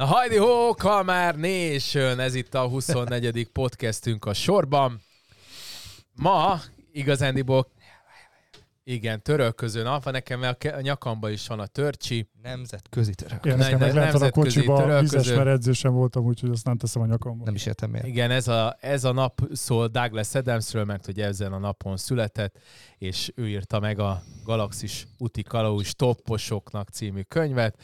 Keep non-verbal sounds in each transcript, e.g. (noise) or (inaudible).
Na hajdi ho, Kalmár Nation! Ez itt a 24. podcastünk a sorban. Ma igazándiból igen, törölköző nap van nekem, mert a nyakamba is van a törcsi. Nemzetközi török. Igen, nekem meg lehet a kocsiba, vízes, mert edzésem voltam, úgyhogy azt nem teszem a nyakamba. Nem is értem miért. Igen, ez a, ez a nap szól Douglas Adamsről, mert hogy ezen a napon született, és ő írta meg a Galaxis úti kalauz topposoknak című könyvet,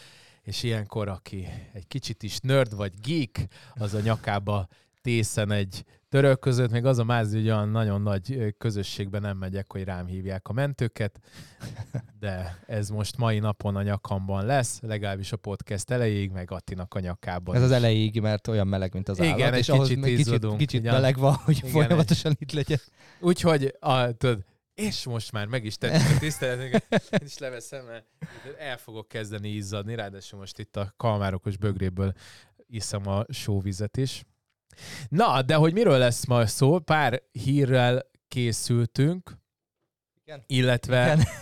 és ilyenkor, aki egy kicsit is nerd vagy geek, az a nyakába tészen egy török között, még az a máz, hogy olyan nagyon nagy közösségben nem megyek, hogy rám hívják a mentőket, de ez most mai napon a nyakamban lesz, legalábbis a podcast elejéig, meg Attinak a nyakában. Ez is. az elejéig, mert olyan meleg, mint az állat. Igen, egy és kicsit ahhoz kicsit, kicsit meleg van, hogy Igen, folyamatosan egy... itt legyen. Úgyhogy, a, tudod, és most már meg is tettük a tiszteletet, (laughs) én is leveszem, mert el fogok kezdeni izzadni, ráadásul most itt a kalmárokos bögréből iszom a sóvizet is. Na, de hogy miről lesz ma szó? Pár hírrel készültünk, igen. illetve... Igen. (laughs)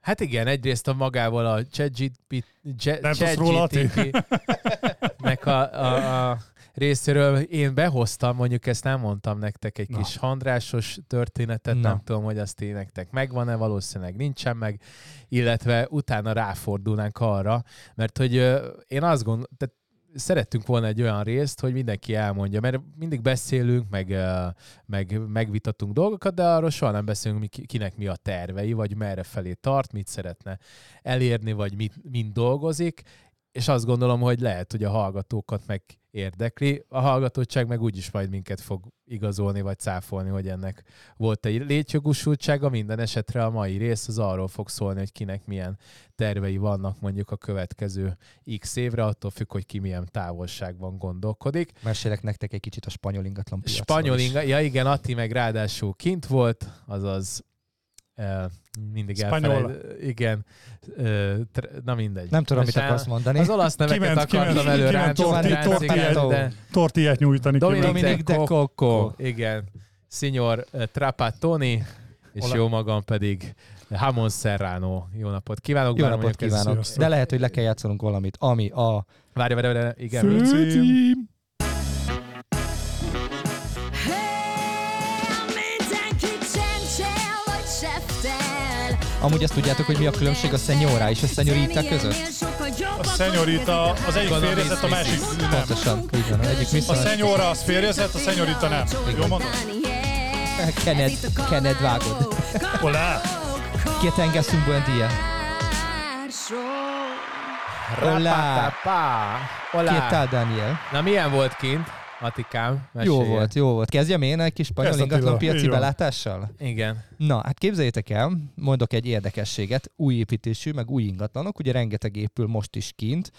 Hát igen, egyrészt a magával a ChatGPT, meg a, a, a részéről én behoztam, mondjuk ezt nem mondtam nektek, egy Na. kis handrásos történetet, Na. nem tudom, hogy azt én nektek megvan-e, valószínűleg nincsen meg, illetve utána ráfordulnánk arra, mert hogy én azt gondolom, tehát szerettünk volna egy olyan részt, hogy mindenki elmondja, mert mindig beszélünk, meg, meg megvitatunk dolgokat, de arról soha nem beszélünk, kinek mi a tervei, vagy merre felé tart, mit szeretne elérni, vagy mit, mind dolgozik, és azt gondolom, hogy lehet, hogy a hallgatókat meg érdekli. A hallgatottság meg úgyis majd minket fog igazolni, vagy cáfolni, hogy ennek volt egy létjogosultsága. Minden esetre a mai rész az arról fog szólni, hogy kinek milyen tervei vannak mondjuk a következő x évre, attól függ, hogy ki milyen távolságban gondolkodik. Mesélek nektek egy kicsit a spanyol ingatlan piacról Spanyol ingatlan, ja igen, Atti meg ráadásul kint volt, azaz mindig elfelejt. Igen. Na mindegy. Nem tudom, mit akarsz mondani. Az olasz neveket kiment, akartam kiment, elő kiment torti, tortillát nyújtani. Dominik de Coco. Igen. Signor Trapattoni, és Ola. jó magam pedig Hamon Serrano. Jó napot kívánok. Jó napot kívánok. De lehet, hogy le kell játszanunk valamit, ami a... Várj, várj, várj, igen. Főcím. Amúgy ezt tudjátok, hogy mi a különbség a szenyorá és a szenyorita között? A szenyorita az egyik férjezett, a másik nem. Pontosan, így van. Egyik A szenyora az férjezett, a szenyorita nem. Jó mondom? Kenned, Kenned vágod. Hola! Que tengas un buen día. Hola. Hola. ¿Qué tal, Daniel? Na milyen volt kint? Matikám, Jó volt, jó volt. Kezdjem én egy kis spanyol ingatlan piaci belátással? Igen. Na, hát képzeljétek el, mondok egy érdekességet, új építésű, meg új ingatlanok, ugye rengeteg épül most is kint.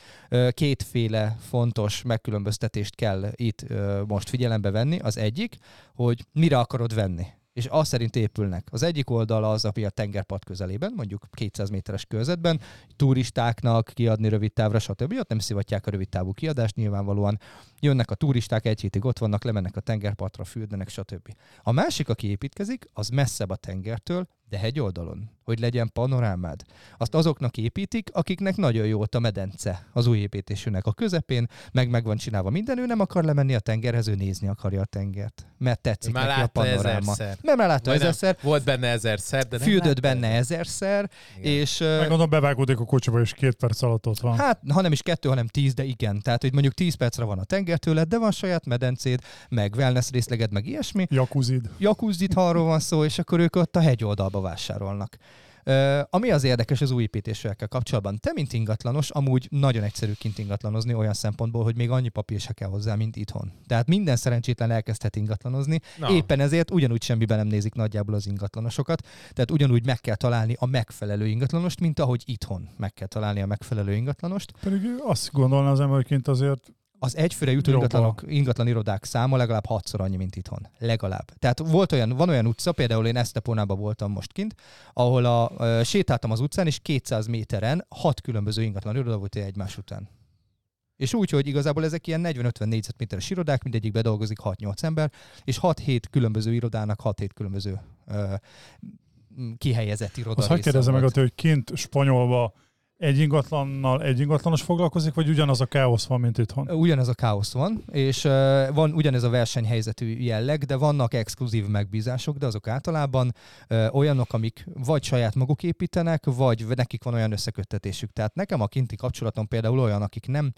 Kétféle fontos megkülönböztetést kell itt most figyelembe venni. Az egyik, hogy mire akarod venni és az szerint épülnek. Az egyik oldal az, ami a tengerpart közelében, mondjuk 200 méteres körzetben, turistáknak kiadni rövid távra, stb. Ott nem szivatják a rövid távú kiadást, nyilvánvalóan jönnek a turisták, egy hétig ott vannak, lemennek a tengerpartra, fürdenek, stb. A másik, aki építkezik, az messzebb a tengertől, de hegyoldalon, hogy legyen panorámád. Azt azoknak építik, akiknek nagyon jó ott a medence az új építésűnek a közepén, meg meg van csinálva minden, ő nem akar lemenni a tengerhez, ő nézni akarja a tengert. Mert tetszik már neki a panoráma. Ezerszer. Nem, már látta ezerszer. Volt benne ezerszer, de nem Füldött benne ezerszer, igen. és... Megmondom, bevágódik a kocsiba, és két perc alatt ott van. Hát, ha nem is kettő, hanem tíz, de igen. Tehát, hogy mondjuk tíz percre van a tenger tőled, de van saját medencéd, meg wellness részleged, meg ilyesmi. Jakuzid. Jakuzid, ha arról van szó, és akkor ők ott a hegyoldalba vásárolnak. Uh, ami az érdekes az új építésekkel kapcsolatban, te, mint ingatlanos, amúgy nagyon egyszerű kint ingatlanozni olyan szempontból, hogy még annyi papír se kell hozzá, mint itthon. Tehát minden szerencsétlen elkezdhet ingatlanozni, no. éppen ezért ugyanúgy semmiben nem nézik nagyjából az ingatlanosokat, tehát ugyanúgy meg kell találni a megfelelő ingatlanost, mint ahogy itthon meg kell találni a megfelelő ingatlanost. Pedig azt gondolná az emberként azért az egyfőre jutó ingatlanok, ingatlan irodák száma legalább hatszor annyi, mint itthon. Legalább. Tehát volt olyan, van olyan utca, például én Eszteponában voltam most kint, ahol a, a, sétáltam az utcán, és 200 méteren hat különböző ingatlan iroda volt egymás után. És úgy, hogy igazából ezek ilyen 40-50 négyzetméteres irodák, mindegyik bedolgozik 6-8 ember, és 6-7 különböző irodának 6-7 különböző ö, kihelyezett iroda. Azt hogy kérdezem meg, hogy kint spanyolva egy ingatlannal egy ingatlanos foglalkozik, vagy ugyanaz a káosz van, mint itthon? Ugyanaz a káosz van, és van ugyanez a versenyhelyzetű jelleg, de vannak exkluzív megbízások, de azok általában olyanok, amik vagy saját maguk építenek, vagy nekik van olyan összeköttetésük. Tehát nekem a kinti kapcsolatom például olyan, akik nem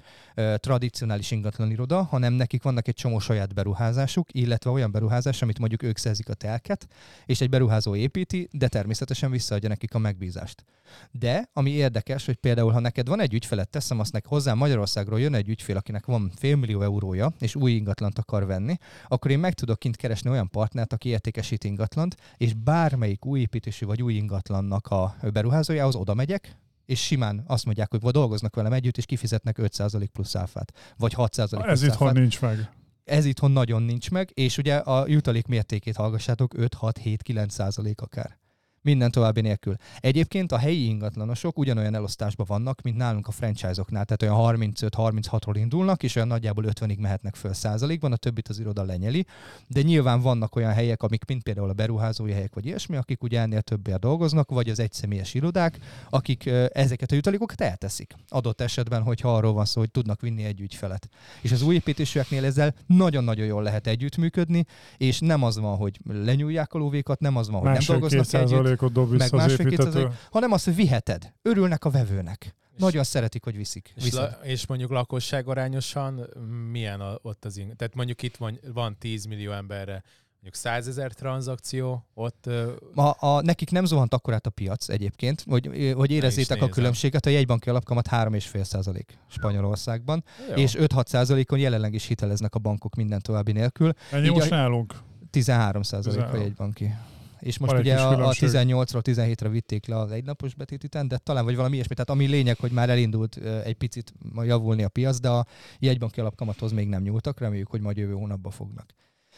tradicionális ingatlan iroda, hanem nekik vannak egy csomó saját beruházásuk, illetve olyan beruházás, amit mondjuk ők szerzik a telket, és egy beruházó építi, de természetesen visszaadja nekik a megbízást. De ami érdekes, hogy például, ha neked van egy ügyfelet, teszem azt nek hozzá Magyarországról jön egy ügyfél, akinek van félmillió eurója, és új ingatlant akar venni, akkor én meg tudok kint keresni olyan partnert, aki értékesít ingatlant, és bármelyik új építésű vagy új ingatlannak a beruházójához oda megyek, és simán azt mondják, hogy dolgoznak velem együtt, és kifizetnek 5% plusz áfát, vagy 6% plusz Ez itthon nincs meg. Ez itthon nagyon nincs meg, és ugye a jutalék mértékét hallgassátok 5, 6, 7, 9 százalék akár minden további nélkül. Egyébként a helyi ingatlanosok ugyanolyan elosztásban vannak, mint nálunk a franchise-oknál, tehát olyan 35-36-ról indulnak, és olyan nagyjából 50-ig mehetnek föl százalékban, a többit az iroda lenyeli, de nyilván vannak olyan helyek, amik mint például a beruházói helyek vagy ilyesmi, akik ugye ennél többért dolgoznak, vagy az egyszemélyes irodák, akik ezeket a jutalékokat elteszik. Adott esetben, hogyha arról van szó, hogy tudnak vinni egy ügyfelet. És az új építésűeknél ezzel nagyon-nagyon jól lehet együttműködni, és nem az van, hogy lenyúlják a lóvékat, nem az van, hogy Másfél nem dolgoznak együtt, százalékot dob vissza meg az építető. hanem azt, hogy viheted. Örülnek a vevőnek. És Nagyon szeretik, hogy viszik. És, la, és mondjuk lakosság arányosan milyen a, ott az ing- Tehát mondjuk itt van, van 10 millió emberre mondjuk 100 ezer tranzakció, ott... A, a, nekik nem zuhant akkorát a piac egyébként, hogy, hogy érezzétek a különbséget. A jegybanki alapkamat 3,5 százalék Spanyolországban, Jó. és 5-6 százalékon jelenleg is hiteleznek a bankok minden további nélkül. Ennyi most a, nálunk? 13 százalék a jegybanki és most ugye a, a 18-ról 17-re vitték le az egynapos betét után, de talán vagy valami ilyesmi. Tehát ami lényeg, hogy már elindult egy picit javulni a piac, de a jegybanki alapkamathoz még nem nyúltak, reméljük, hogy majd jövő hónapban fognak.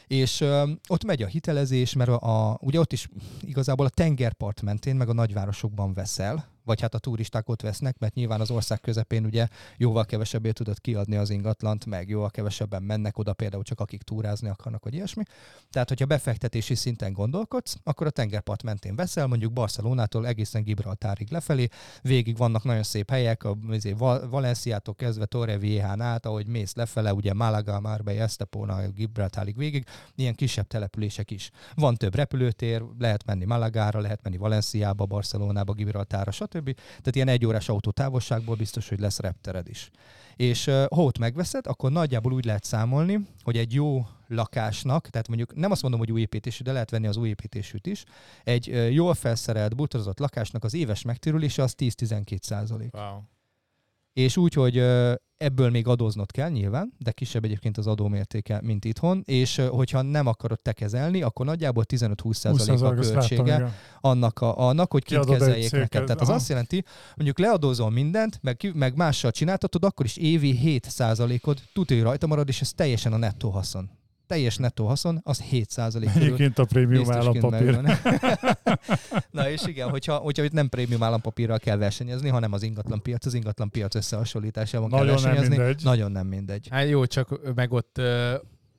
És ö, ott megy a hitelezés, mert a, a, ugye ott is igazából a tengerpart mentén, meg a nagyvárosokban veszel, vagy hát a turisták ott vesznek, mert nyilván az ország közepén ugye jóval kevesebbé tudod kiadni az ingatlant, meg jóval kevesebben mennek oda például csak akik túrázni akarnak, vagy ilyesmi. Tehát, hogyha befektetési szinten gondolkodsz, akkor a tengerpart mentén veszel, mondjuk Barcelonától egészen Gibraltárig lefelé, végig vannak nagyon szép helyek, a izé, Valenciától kezdve Torre Vieján át, ahogy mész lefele, ugye Malaga, Marbella, Estepona, Gibraltárig végig, ilyen kisebb települések is. Van több repülőtér, lehet menni Malagára, lehet menni Valenciába, Barcelonába, Gibraltára, stb stb. Tehát ilyen egy órás autótávolságból biztos, hogy lesz reptered is. És ha ott megveszed, akkor nagyjából úgy lehet számolni, hogy egy jó lakásnak, tehát mondjuk nem azt mondom, hogy új építésű, de lehet venni az új építésűt is, egy uh, jól felszerelt, bútorozott lakásnak az éves megtérülése az 10-12 százalék. Wow. És úgy, hogy ebből még adóznod kell nyilván, de kisebb egyébként az adómértéke, mint itthon, és hogyha nem akarod te kezelni, akkor nagyjából 15-20% a költsége láttam, annak, a, annak, hogy kint kezeljék neked. Tehát az azt jelenti, mondjuk leadózol mindent, meg, meg mással csináltatod, akkor is évi 7%-od tudja, hogy rajta marad, és ez teljesen a nettó haszon teljes nettó haszon, az 7 százalék. Egyébként a prémium állampapír. (laughs) Na és igen, hogyha, hogyha itt nem prémium állampapírral kell versenyezni, hanem az ingatlan piac, az ingatlan piac összehasonlításában Nagyon kell versenyezni. Nem mindegy. Nagyon nem mindegy. Hát jó, csak meg ott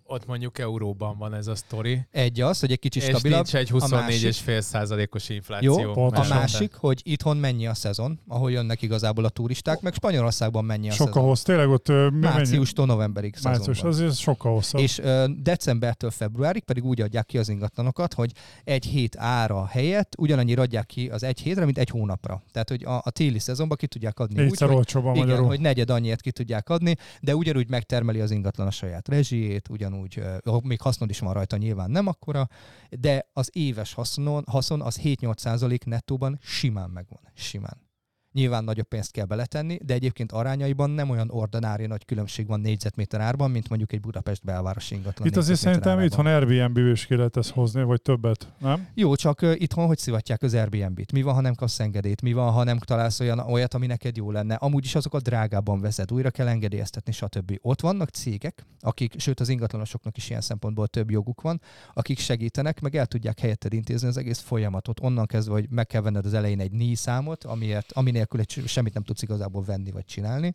ott mondjuk euróban van ez a sztori. Egy az, hogy egy kicsit stabilabb. És nincs egy 24,5 százalékos infláció. Jó, a másik, hogy itthon mennyi a szezon, ahol jönnek igazából a turisták, meg Spanyolországban mennyi a sokkal szezon. hossz, tényleg ott Márciustól novemberig Március, az sokkal hosszabb. És uh, decembertől februárig pedig úgy adják ki az ingatlanokat, hogy egy hét ára helyett ugyanannyira adják ki az egy hétre, mint egy hónapra. Tehát, hogy a, a téli szezonban ki tudják adni Négyszer úgy, hogy, igen, hogy negyed annyiért ki tudják adni, de ugyanúgy megtermeli az ingatlan a saját rezsijét, ugyanúgy ugyanúgy, még hasznod is van rajta, nyilván nem akkora, de az éves haszon, haszon az 7-8 százalék nettóban simán megvan. Simán. Nyilván nagyobb pénzt kell beletenni, de egyébként arányaiban nem olyan ordinári nagy különbség van négyzetméter árban, mint mondjuk egy Budapest belvárosi ingatlan. Itt azért szerintem itthon Airbnb is ki lehet ezt hozni, vagy többet, nem? Jó, csak uh, itthon hogy szivatják az Airbnb-t? Mi van, ha nem kapsz engedélyt? Mi van, ha nem találsz olyan, olyat, ami neked jó lenne? Amúgy is azokat drágában vezet, újra kell engedélyeztetni, stb. Ott vannak cégek, akik, sőt az ingatlanosoknak is ilyen szempontból több joguk van, akik segítenek, meg el tudják helyetted intézni az egész folyamatot. Onnan kezdve, hogy meg kell venned az elején egy NI számot, amiért, aminél nélkül egy, semmit nem tudsz igazából venni vagy csinálni.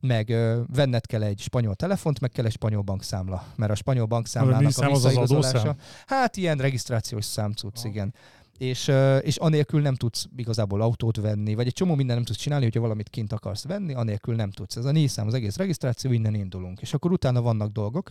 Meg ö, venned kell egy spanyol telefont, meg kell egy spanyol bankszámla, mert a spanyol bankszámlának a, a visszaigazolása, hát ilyen regisztrációs számcuc, igen. És, és anélkül nem tudsz igazából autót venni, vagy egy csomó minden nem tudsz csinálni, hogyha valamit kint akarsz venni, anélkül nem tudsz. Ez a Nissan, az egész regisztráció, innen indulunk. És akkor utána vannak dolgok,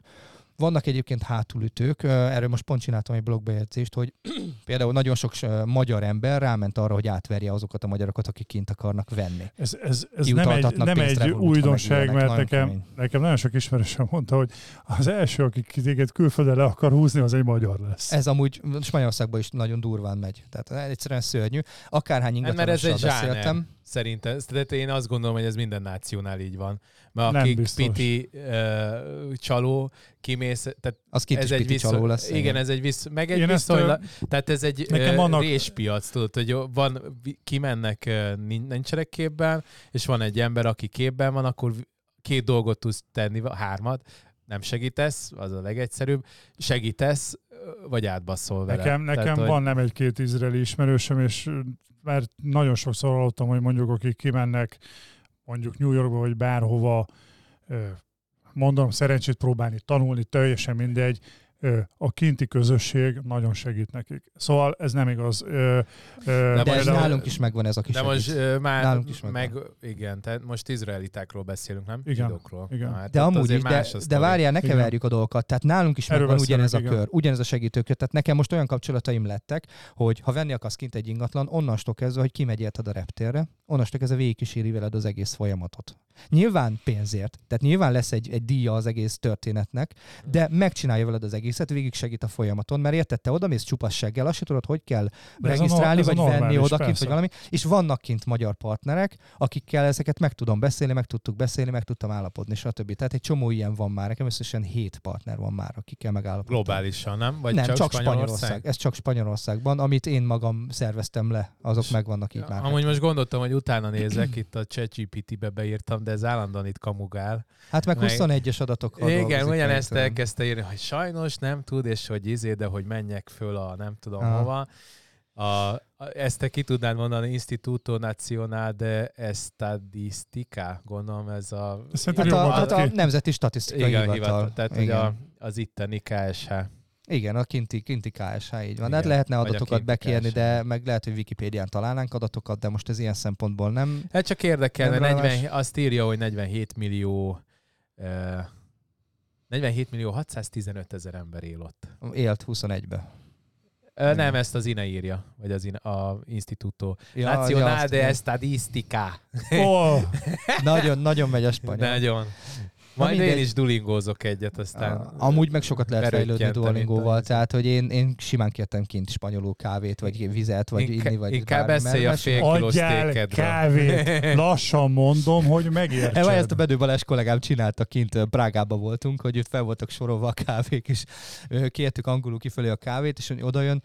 vannak egyébként hátulütők, erről most pont csináltam egy blogbejegyzést, hogy (clears throat) például nagyon sok magyar ember ráment arra, hogy átverje azokat a magyarokat, akik kint akarnak venni. Ez, ez, ez nem egy, nem egy újdonság, mert nekem, nekem nagyon sok ismerősöm mondta, hogy az első, aki téged külföldre le akar húzni, az egy magyar lesz. Ez amúgy Spanyolországban is nagyon durván megy. Tehát egyszerűen szörnyű. Akárhány ingatlanossal beszéltem. Szerintem, tehát én azt gondolom, hogy ez minden nációnál így van. Mert akik biztos. piti uh, csaló, kimész, tehát az ez egy vissza, csaló lesz. Igen, ez egy visz, meg egy viszonylag, tehát ez egy nekem uh, vannak... réspiac, tudod, hogy van, kimennek, uh, nincsenek képben, és van egy ember, aki képben van, akkor két dolgot tudsz tenni, hármat, nem segítesz, az a legegyszerűbb, segítesz, vagy átbasszol vele. Nekem, nekem Tehát, van hogy... nem egy-két izraeli ismerősöm, és mert nagyon sokszor hallottam, hogy mondjuk akik kimennek mondjuk New Yorkba, vagy bárhova, mondom, szerencsét próbálni tanulni, teljesen mindegy, a kinti közösség nagyon segít nekik. Szóval ez nem igaz. De, de most nálunk is megvan ez a kis De most már nálunk is megvan. meg, igen, tehát most izraelitákról beszélünk, nem? Igen, Zsidókról. igen. Hát de amúgy is, de, de várjál, ne keverjük igen. a dolgokat. Tehát nálunk is Erről megvan ugyanez a kör, ugyanez a segítőkör. Tehát nekem most olyan kapcsolataim lettek, hogy ha venni akarsz kint egy ingatlan, onnantól kezdve, hogy kimegy érted a reptérre, onnantól kezdve végigkíséri veled az egész folyamatot. Nyilván pénzért, tehát nyilván lesz egy, egy díja az egész történetnek, de megcsinálja veled az egészet, végig segít a folyamaton, mert értette, oda mész csupasseggel, azt tudod, hogy kell de regisztrálni, vagy venni odakint, vagy valami, és vannak kint magyar partnerek, akikkel ezeket meg tudom beszélni, meg tudtuk beszélni, meg tudtam állapodni, stb. Tehát egy csomó ilyen van már, nekem összesen hét partner van már, akikkel megállapodtam. Globálisan, nem? Vagy nem, csak, csak Spanyolország? Spanyolország? Ez csak Spanyolországban, amit én magam szerveztem le, azok megvannak így már. Amúgy most gondoltam, hogy utána nézek, itt a ChatGPT-be beírtam, de ez állandóan itt kamugál. Hát meg, meg 21-es adatok. Igen, ugyanezt elkezdte írni, hogy sajnos nem tud, és hogy izé, de hogy menjek föl a nem tudom ah. hova. A, a, ezt te ki tudnád mondani, Instituto Nacional de Estadistica, gondolom ez a... Hát a, hát a Nemzeti Statisztikai Igen, Hivatal. hivatal. Tehát Igen. Ugye a, az itteni KSH. Igen, a kinti, kinti KSH, így van. Igen, hát lehetne adatokat bekérni, de meg lehet, hogy Wikipédián találnánk adatokat, de most ez ilyen szempontból nem... Hát csak érdekel, mert 40, azt írja, hogy 47 millió uh, 47 millió 615 ezer ember él ott. Élt 21-be. Ö, nem, ezt az INE írja, vagy az INE, a Instituto ja, Nacional ja, de Estadística. Oh, (laughs) nagyon, nagyon megy a spanyol. Nagyon. Majd mindegy. én is dulingózok egyet, aztán... Amúgy meg sokat lehet fejlődni duolingóval, tehát hogy én, én simán kértem kint spanyolul kávét, vagy vizet, vagy Inka, inni, vagy Inkább beszélj a fél kilós kávét, (laughs) lassan mondom, hogy megértsed. E, ezt a Bedő Balázs kollégám csinálta kint, Prágába voltunk, hogy fel voltak sorolva a kávék, és kértük angolul kifelé a kávét, és oda jön,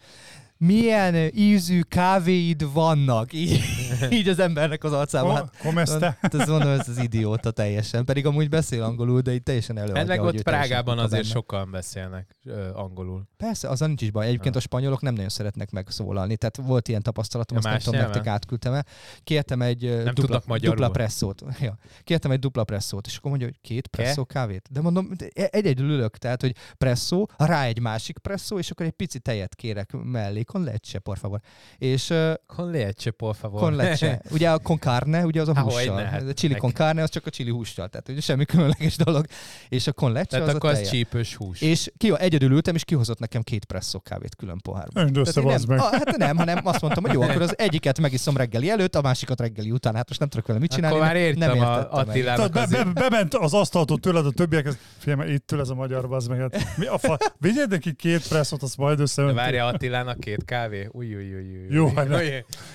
milyen ízű kávéid vannak, (laughs) így, (laughs) így az embernek az arcában. Kom, hát, hát ez mondom, ez az idióta teljesen. Pedig amúgy beszél angolul, de így teljesen előadja. Ennek ott Prágában azért benne. sokan beszélnek ö, angolul. Persze, az nincs is baj. Egyébként a spanyolok nem nagyon szeretnek megszólalni. Tehát volt ilyen tapasztalatom, azt nem tudom, nektek átküldtem -e. Kértem egy nem dupla, dupla presszót. Ja. Kértem egy dupla presszót, és akkor mondja, hogy két presszó kávét. De mondom, egy-egyedül ülök, tehát, hogy presszó, rá egy másik presszó, és akkor egy pici tejet kérek mellé con leche, por favor. És, uh, con leche, por favor. Con leche. (laughs) Ugye a con carne, ugye az a hússal. A chili con carne, az csak a chili hússal, tehát ugye semmi különleges dolog. És a con leche tehát az akkor a az csípős hús. És ki, egyedül ültem, és kihozott nekem két presszó kávét külön pohárban. Önd össze, nem, meg. A, hát nem, hanem azt mondtam, hogy jó, akkor az egyiket megiszom reggeli előtt, a másikat reggeli után. Hát most nem tudok vele mit csinálni. Akkor már értem nem a Attilának be, be, bement az asztaltól tőled a többiek, figyelj, itt ül ez a magyar bazd meg. Hát, mi a fa? Vigyed neki két presszót, azt majd össze. Várja Attilának két kávé. Új, új, új, új. Jó, hát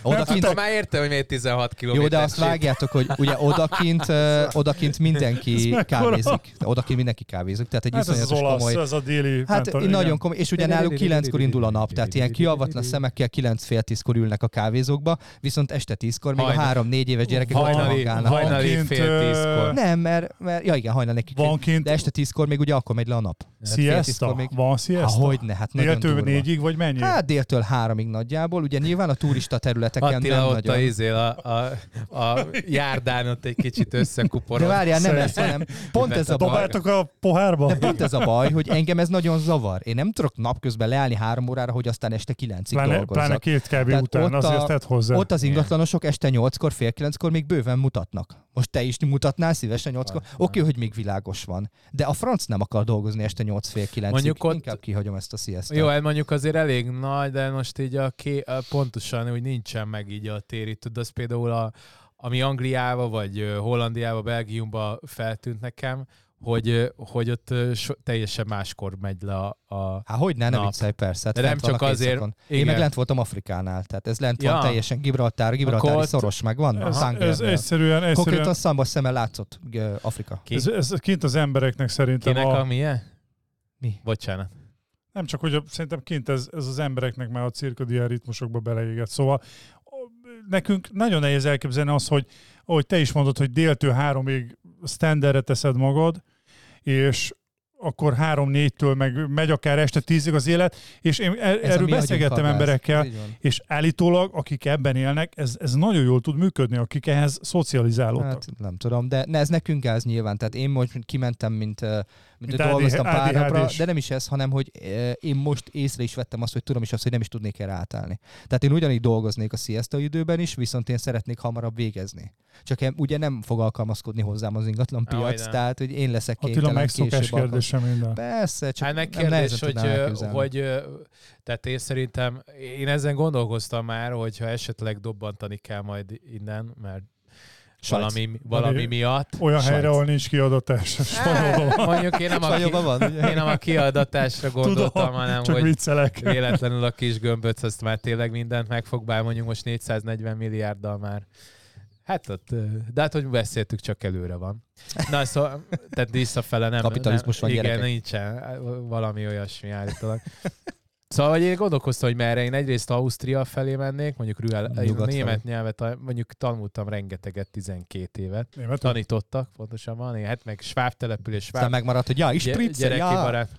Odakint... Hát, már érte, hogy miért 16 km. Jó, de azt vágjátok, hogy ugye odakint, odakint mindenki kávézik. Odakint mindenki kávézik. Tehát egy hát ez az olasz, komoly... ez a déli... Hát mentor, nagyon komoly. És ugye náluk kilenckor indul a nap, tehát ilyen kialvatlan szemekkel kilenc fél tízkor ülnek a kávézókba, viszont este tízkor még a három-négy éves gyerekek hajnali, hajnali fél tízkor. Nem, mert, mert ja igen, hajnali Van kint... De este tízkor még ugye akkor megy le a nap. Siesta? Van siesta? Hogyne, hát Déltől négyig, vagy mennyi? Hát déltől háromig nagyjából. Ugye nyilván a turista területeken Attila nem nagyon. Izél a, a, a járdán ott egy kicsit összekuporod. De várjál, nem ez, hanem pont ez a baj. Dobáltok a pohárba? De pont ez a baj, hogy engem ez nagyon zavar. Én nem tudok napközben leállni három órára, hogy aztán este kilencig Pláne, dolgozzak. pláne két kávé Tehát után, ott azért a- tett hozzá. Ott az ingatlanosok este nyolckor, fél kilenckor még bőven mutatnak. Most te is mutatnál szívesen nyolckor? Ah, Oké, hogy még világos van. De a franc nem akar dolgozni este nyolc fél kilencig. Mondjuk ott- Inkább kihagyom ezt a siesta. Jó, hát mondjuk azért elég nagy, de most így a ké, pontosan, hogy nincsen meg így a tér. Itt tudod, az például a, ami Angliába, vagy Hollandiába, Belgiumba feltűnt nekem, hogy, hogy ott so, teljesen máskor megy le a... a Há, hogy ne, ne viccelj, persze. Hát De nem csak azért- éjszakon. Én igen. meg lent voltam Afrikánál, tehát ez lent Ja. van teljesen Gibraltár, Gibraltári ott- szoros meg van. ez, ez egyszerűen, egyszerűen Konkrétan szamba szemmel látszott ö, Afrika. Ki? ez, ez kint az embereknek szerintem Kinek a, a milyen? Mi? Bocsánat. Nem csak, hogy a, szerintem kint ez, ez az embereknek már a cirkadián ritmusokba beleégett. Szóval nekünk nagyon nehéz elképzelni azt, hogy ahogy te is mondod, hogy déltől háromig standardre teszed magad, és akkor három-négytől meg megy akár este tízig az élet, és én er, Ez erről beszélgettem emberekkel, és állítólag, akik ebben élnek, ez, ez nagyon jól tud működni, akik ehhez szocializálódtak. Hát nem tudom, de ne, ez nekünk gáz nyilván. Tehát én most kimentem, mint, mint, Mint mint dolgoztam ADHD pár napra, de nem is ez, hanem hogy ö, én most észre is vettem azt, hogy tudom is azt, hogy nem is tudnék erre átállni. Tehát én ugyanígy dolgoznék a siesta időben is, viszont én szeretnék hamarabb végezni. Csak én, ugye nem fog alkalmazkodni hozzám az ingatlan piac, nem. tehát hogy én leszek Attila kénytelen megszokás később kérdése minden. Persze, csak Hát meg kérdés, hogy, hogy tehát én szerintem, én ezen gondolkoztam már, hogyha esetleg dobbantani kell majd innen, mert Svájc. valami, valami miatt. Olyan Svájc. helyre, ahol nincs kiadatás. Spanyolban. Mondjuk én nem, a, ki, van, ugye? én nem a kiadatásra gondoltam, Tudom, hanem csak hogy viccelek. véletlenül a kis gömböc azt már tényleg mindent megfog, bár mondjuk most 440 milliárddal már. Hát ott, de hát, hogy beszéltük, csak előre van. Na, szóval, tehát visszafele nem. Kapitalizmus nem, van, Igen, gyerekek. nincsen. Valami olyasmi állítólag. Szóval, hogy én gondolkoztam, hogy merre én egyrészt Ausztria felé mennék, mondjuk Rüel, én Nyugat német felé. nyelvet, mondjuk tanultam rengeteget, 12 évet. Németül? Tanítottak, pontosabban, hát meg sváb település, Aztán sváb megmaradt, hogy ja, is gyereki ja. barát.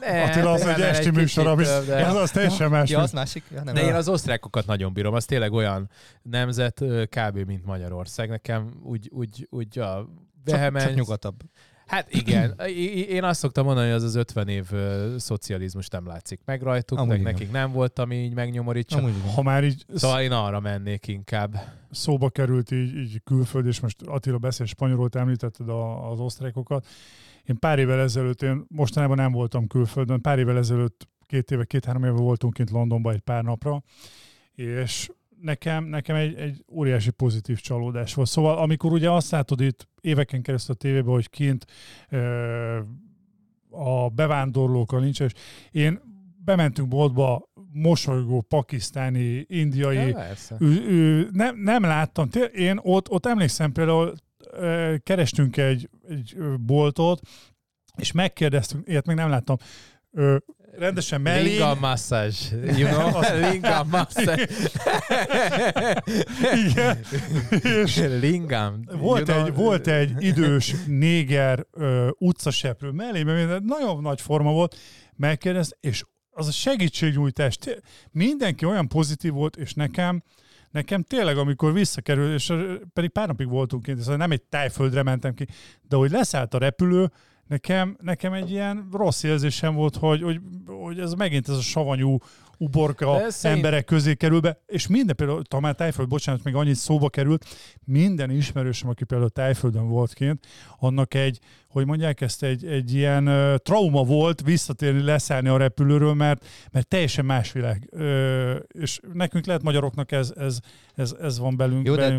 Ne, Attila, az egy esti műsor, ami de- az, az teljesen más. Ja, az másik. Ja, nem. de én az osztrákokat nagyon bírom, az tényleg olyan nemzet kb. mint Magyarország. Nekem úgy, úgy, úgy a csak, vehemens... csak nyugatabb. Hát igen, (clears throat) én azt szoktam mondani, hogy az az 50 év szocializmus nem látszik meg rajtuk, Amúgy meg igen. nekik nem volt, ami így megnyomorítsa. Amúgy igen. Ha már így Szóval én arra mennék inkább. szóba került így, így külföld, és most Attila beszél spanyolul, te említetted a, az osztrákokat. Én pár évvel ezelőtt, én mostanában nem voltam külföldön, pár évvel ezelőtt, két éve, két-három éve voltunk kint Londonban egy pár napra, és nekem, nekem egy, egy óriási pozitív csalódás volt. Szóval amikor ugye azt látod itt éveken keresztül a tévében, hogy kint ö, a bevándorlókkal nincs, és én bementünk boltba mosolygó, pakisztáni, indiai, Ja, ő, ő, nem, nem láttam. Én ott, ott emlékszem például, ö, kerestünk egy, egy boltot, és megkérdeztünk, ilyet még nem láttam, ö, rendesen mellé. Lingam massage. You know? Lingam massage. Igen. És Lingam. volt, You know? egy, volt egy idős néger ö, utcaseprő mellé, mert nagyon nagy forma volt, megkérdez, és az a segítségnyújtás, mindenki olyan pozitív volt, és nekem, nekem tényleg, amikor visszakerül, és pedig pár napig voltunk kint, szóval nem egy tájföldre mentem ki, de hogy leszállt a repülő, nekem, nekem egy ilyen rossz érzésem volt, hogy, hogy, hogy ez megint ez a savanyú uborka szerint- emberek közé kerül be, és minden például, talán már Tájföld, bocsánat, még annyit szóba került, minden ismerősöm, aki például Tájföldön volt kint, annak egy, hogy mondják ezt, egy, egy ilyen ö, trauma volt visszatérni, leszállni a repülőről, mert, mert teljesen más világ. Ö, és nekünk lehet magyaroknak ez, ez, ez, ez van belünk, Jó, de belünk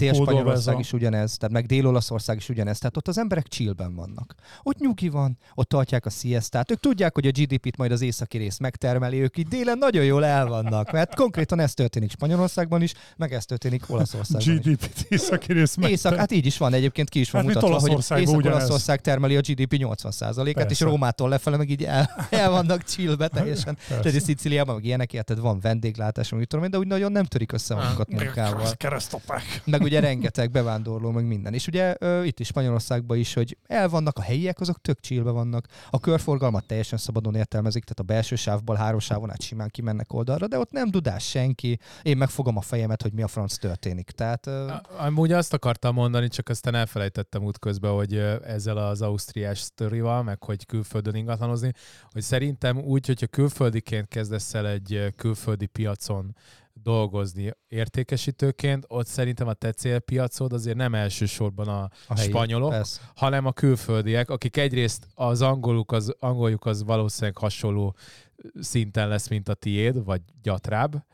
a- is ugyanez, tehát meg Dél-Olaszország is ugyanez, tehát ott az emberek chillben vannak. Ott nyugi van, ott tartják a siestát, ők tudják, hogy a GDP-t majd az északi rész megtermeli, ők így délen nagyon jól el vannak, mert konkrétan ez történik Spanyolországban is, meg ez történik Olaszországban is. GDP-t északi rész. Észak, hát így is van, egyébként ki is van Hát, mutatva, hogy. Észak-Olaszország termeli a GDP 80%-át, és. Rómától lefele meg így el, el vannak chillbe teljesen. Tehát Sziciliában meg ilyenek, érted, van vendéglátás, meg tudom én, de úgy nagyon nem törik össze magukat munkával. Meg ugye rengeteg bevándorló, meg minden. És ugye itt is Spanyolországban is, hogy el vannak a helyiek, azok tök chillbe vannak. A körforgalmat teljesen szabadon értelmezik, tehát a belső sávból három sávon át simán kimennek oldalra, de ott nem dudás senki, én megfogom a fejemet, hogy mi a franc történik. Tehát, Amúgy azt akartam mondani, csak aztán elfelejtettem útközben, hogy ezzel az ausztriás sztorival, meg hogy külföldön ingatlanozni, hogy szerintem úgy, hogyha külföldiként kezdesz el egy külföldi piacon dolgozni értékesítőként, ott szerintem a te célpiacod azért nem elsősorban a, a helyi, spanyolok, persze. hanem a külföldiek, akik egyrészt az angoluk az, angoljuk az valószínűleg hasonló szinten lesz, mint a tiéd, vagy gyatrább,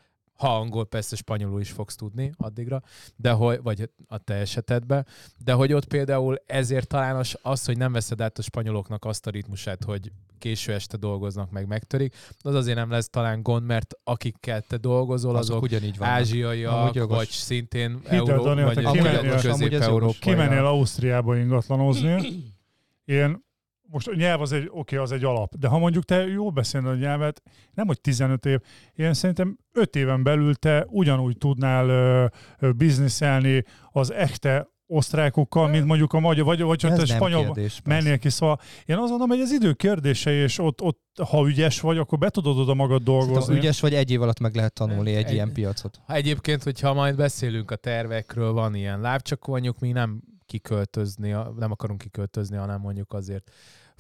ha angol, persze spanyolul is fogsz tudni addigra, de hogy, vagy a te esetedben, de hogy ott például ezért talán az, az, hogy nem veszed át a spanyoloknak azt a ritmusát, hogy késő este dolgoznak, meg megtörik, az azért nem lesz talán gond, mert akikkel te dolgozol, azok, azok ugyanígy vannak. ázsiaiak, vagy szintén Euró, vagy közép-európaiak. Kimennél Ausztriába ingatlanozni, (clears throat) én most a nyelv az egy, oké, okay, az egy alap, de ha mondjuk te jó beszélnél a nyelvet, nem hogy 15 év, én szerintem 5 éven belül te ugyanúgy tudnál ö, ö, bizniszelni az echte osztrákokkal, mint mondjuk a magyar, vagy, vagy hogy te spanyol mennél ki. Szóval én azt mondom, hogy ez idő kérdése, és ott, ott ha ügyes vagy, akkor be tudod oda magad dolgozni. Ha ügyes vagy, egy év alatt meg lehet tanulni egy, egy ilyen piacot. Ha egyébként, hogyha majd beszélünk a tervekről, van ilyen láb, csak mondjuk mi nem kiköltözni, nem akarunk kiköltözni, hanem mondjuk azért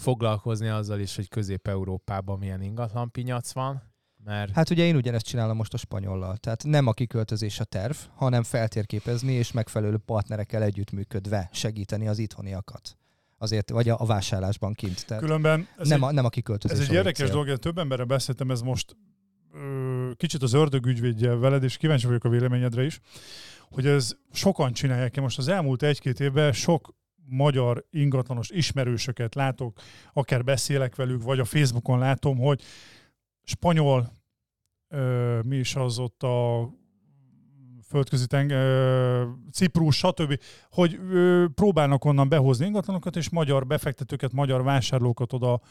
foglalkozni azzal is, hogy Közép-Európában milyen ingatlan pinyac van. Mert... Hát ugye én ugyanezt csinálom most a spanyollal. Tehát nem a kiköltözés a terv, hanem feltérképezni és megfelelő partnerekkel együttműködve segíteni az itthoniakat azért, vagy a, a vásárlásban kint. Tehát Különben ez nem, egy, a, nem a kiköltözés. Ez egy érdekes dolog, több emberre beszéltem, ez most ö, kicsit az ördög ügyvédje veled, és kíváncsi vagyok a véleményedre is, hogy ez sokan csinálják. Most az elmúlt egy-két évben sok magyar ingatlanos ismerősöket látok, akár beszélek velük, vagy a Facebookon látom, hogy spanyol, ö, mi is az ott a földközi tenger, Ciprus, stb., hogy ö, próbálnak onnan behozni ingatlanokat, és magyar befektetőket, magyar vásárlókat oda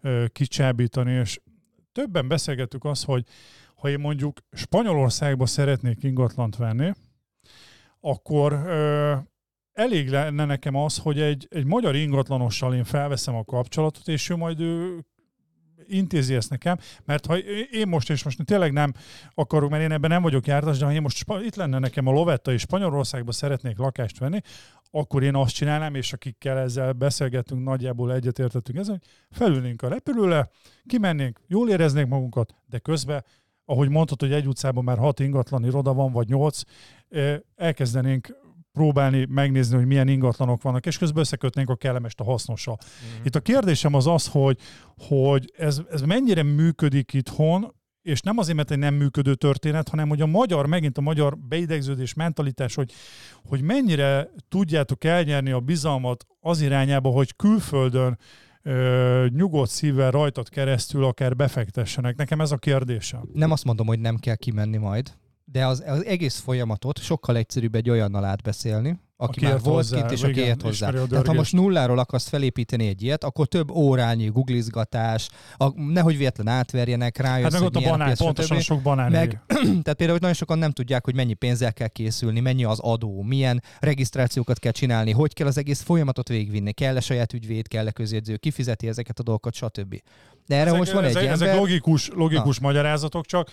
ö, kicsábítani, és többen beszélgettük azt, hogy ha én mondjuk Spanyolországba szeretnék ingatlant venni, akkor ö, elég lenne nekem az, hogy egy, egy magyar ingatlanossal én felveszem a kapcsolatot, és ő majd ő intézi ezt nekem, mert ha én most, és most tényleg nem akarok, mert én ebben nem vagyok jártas, de ha én most itt lenne nekem a Lovetta, és Spanyolországba szeretnék lakást venni, akkor én azt csinálnám, és akikkel ezzel beszélgettünk, nagyjából egyetértettünk ezzel, hogy felülnénk a repülőle, kimennénk, jól éreznénk magunkat, de közben, ahogy mondtad, hogy egy utcában már hat ingatlan iroda van, vagy nyolc, elkezdenénk próbálni megnézni, hogy milyen ingatlanok vannak, és közben összekötnénk a kellemest a hasznossal. Mm-hmm. Itt a kérdésem az az, hogy, hogy ez, ez mennyire működik itthon, és nem azért, mert egy nem működő történet, hanem hogy a magyar, megint a magyar beidegződés, mentalitás, hogy, hogy mennyire tudjátok elnyerni a bizalmat az irányába, hogy külföldön ö, nyugodt szívvel rajtad keresztül akár befektessenek. Nekem ez a kérdésem. Nem azt mondom, hogy nem kell kimenni majd, de az, az egész folyamatot sokkal egyszerűbb egy olyannal átbeszélni, aki, aki már volt hozzá, kint, és aki ért hozzá. Tehát ha most nulláról akarsz felépíteni egy ilyet, akkor több órányi googlizgatás, a, nehogy véletlen átverjenek, rájössz, hát meg ott a banán, piac, pontosan stb. sok banán. Meg, (clears throat) tehát például, hogy nagyon sokan nem tudják, hogy mennyi pénzzel kell készülni, mennyi az adó, milyen regisztrációkat kell csinálni, hogy kell az egész folyamatot végvinni, kell-e saját ügyvéd, kell-e közjegyző, kifizeti ezeket a dolgokat, stb. De erre ezek, most van ezek, egy ezek ember... logikus, logikus magyarázatok, csak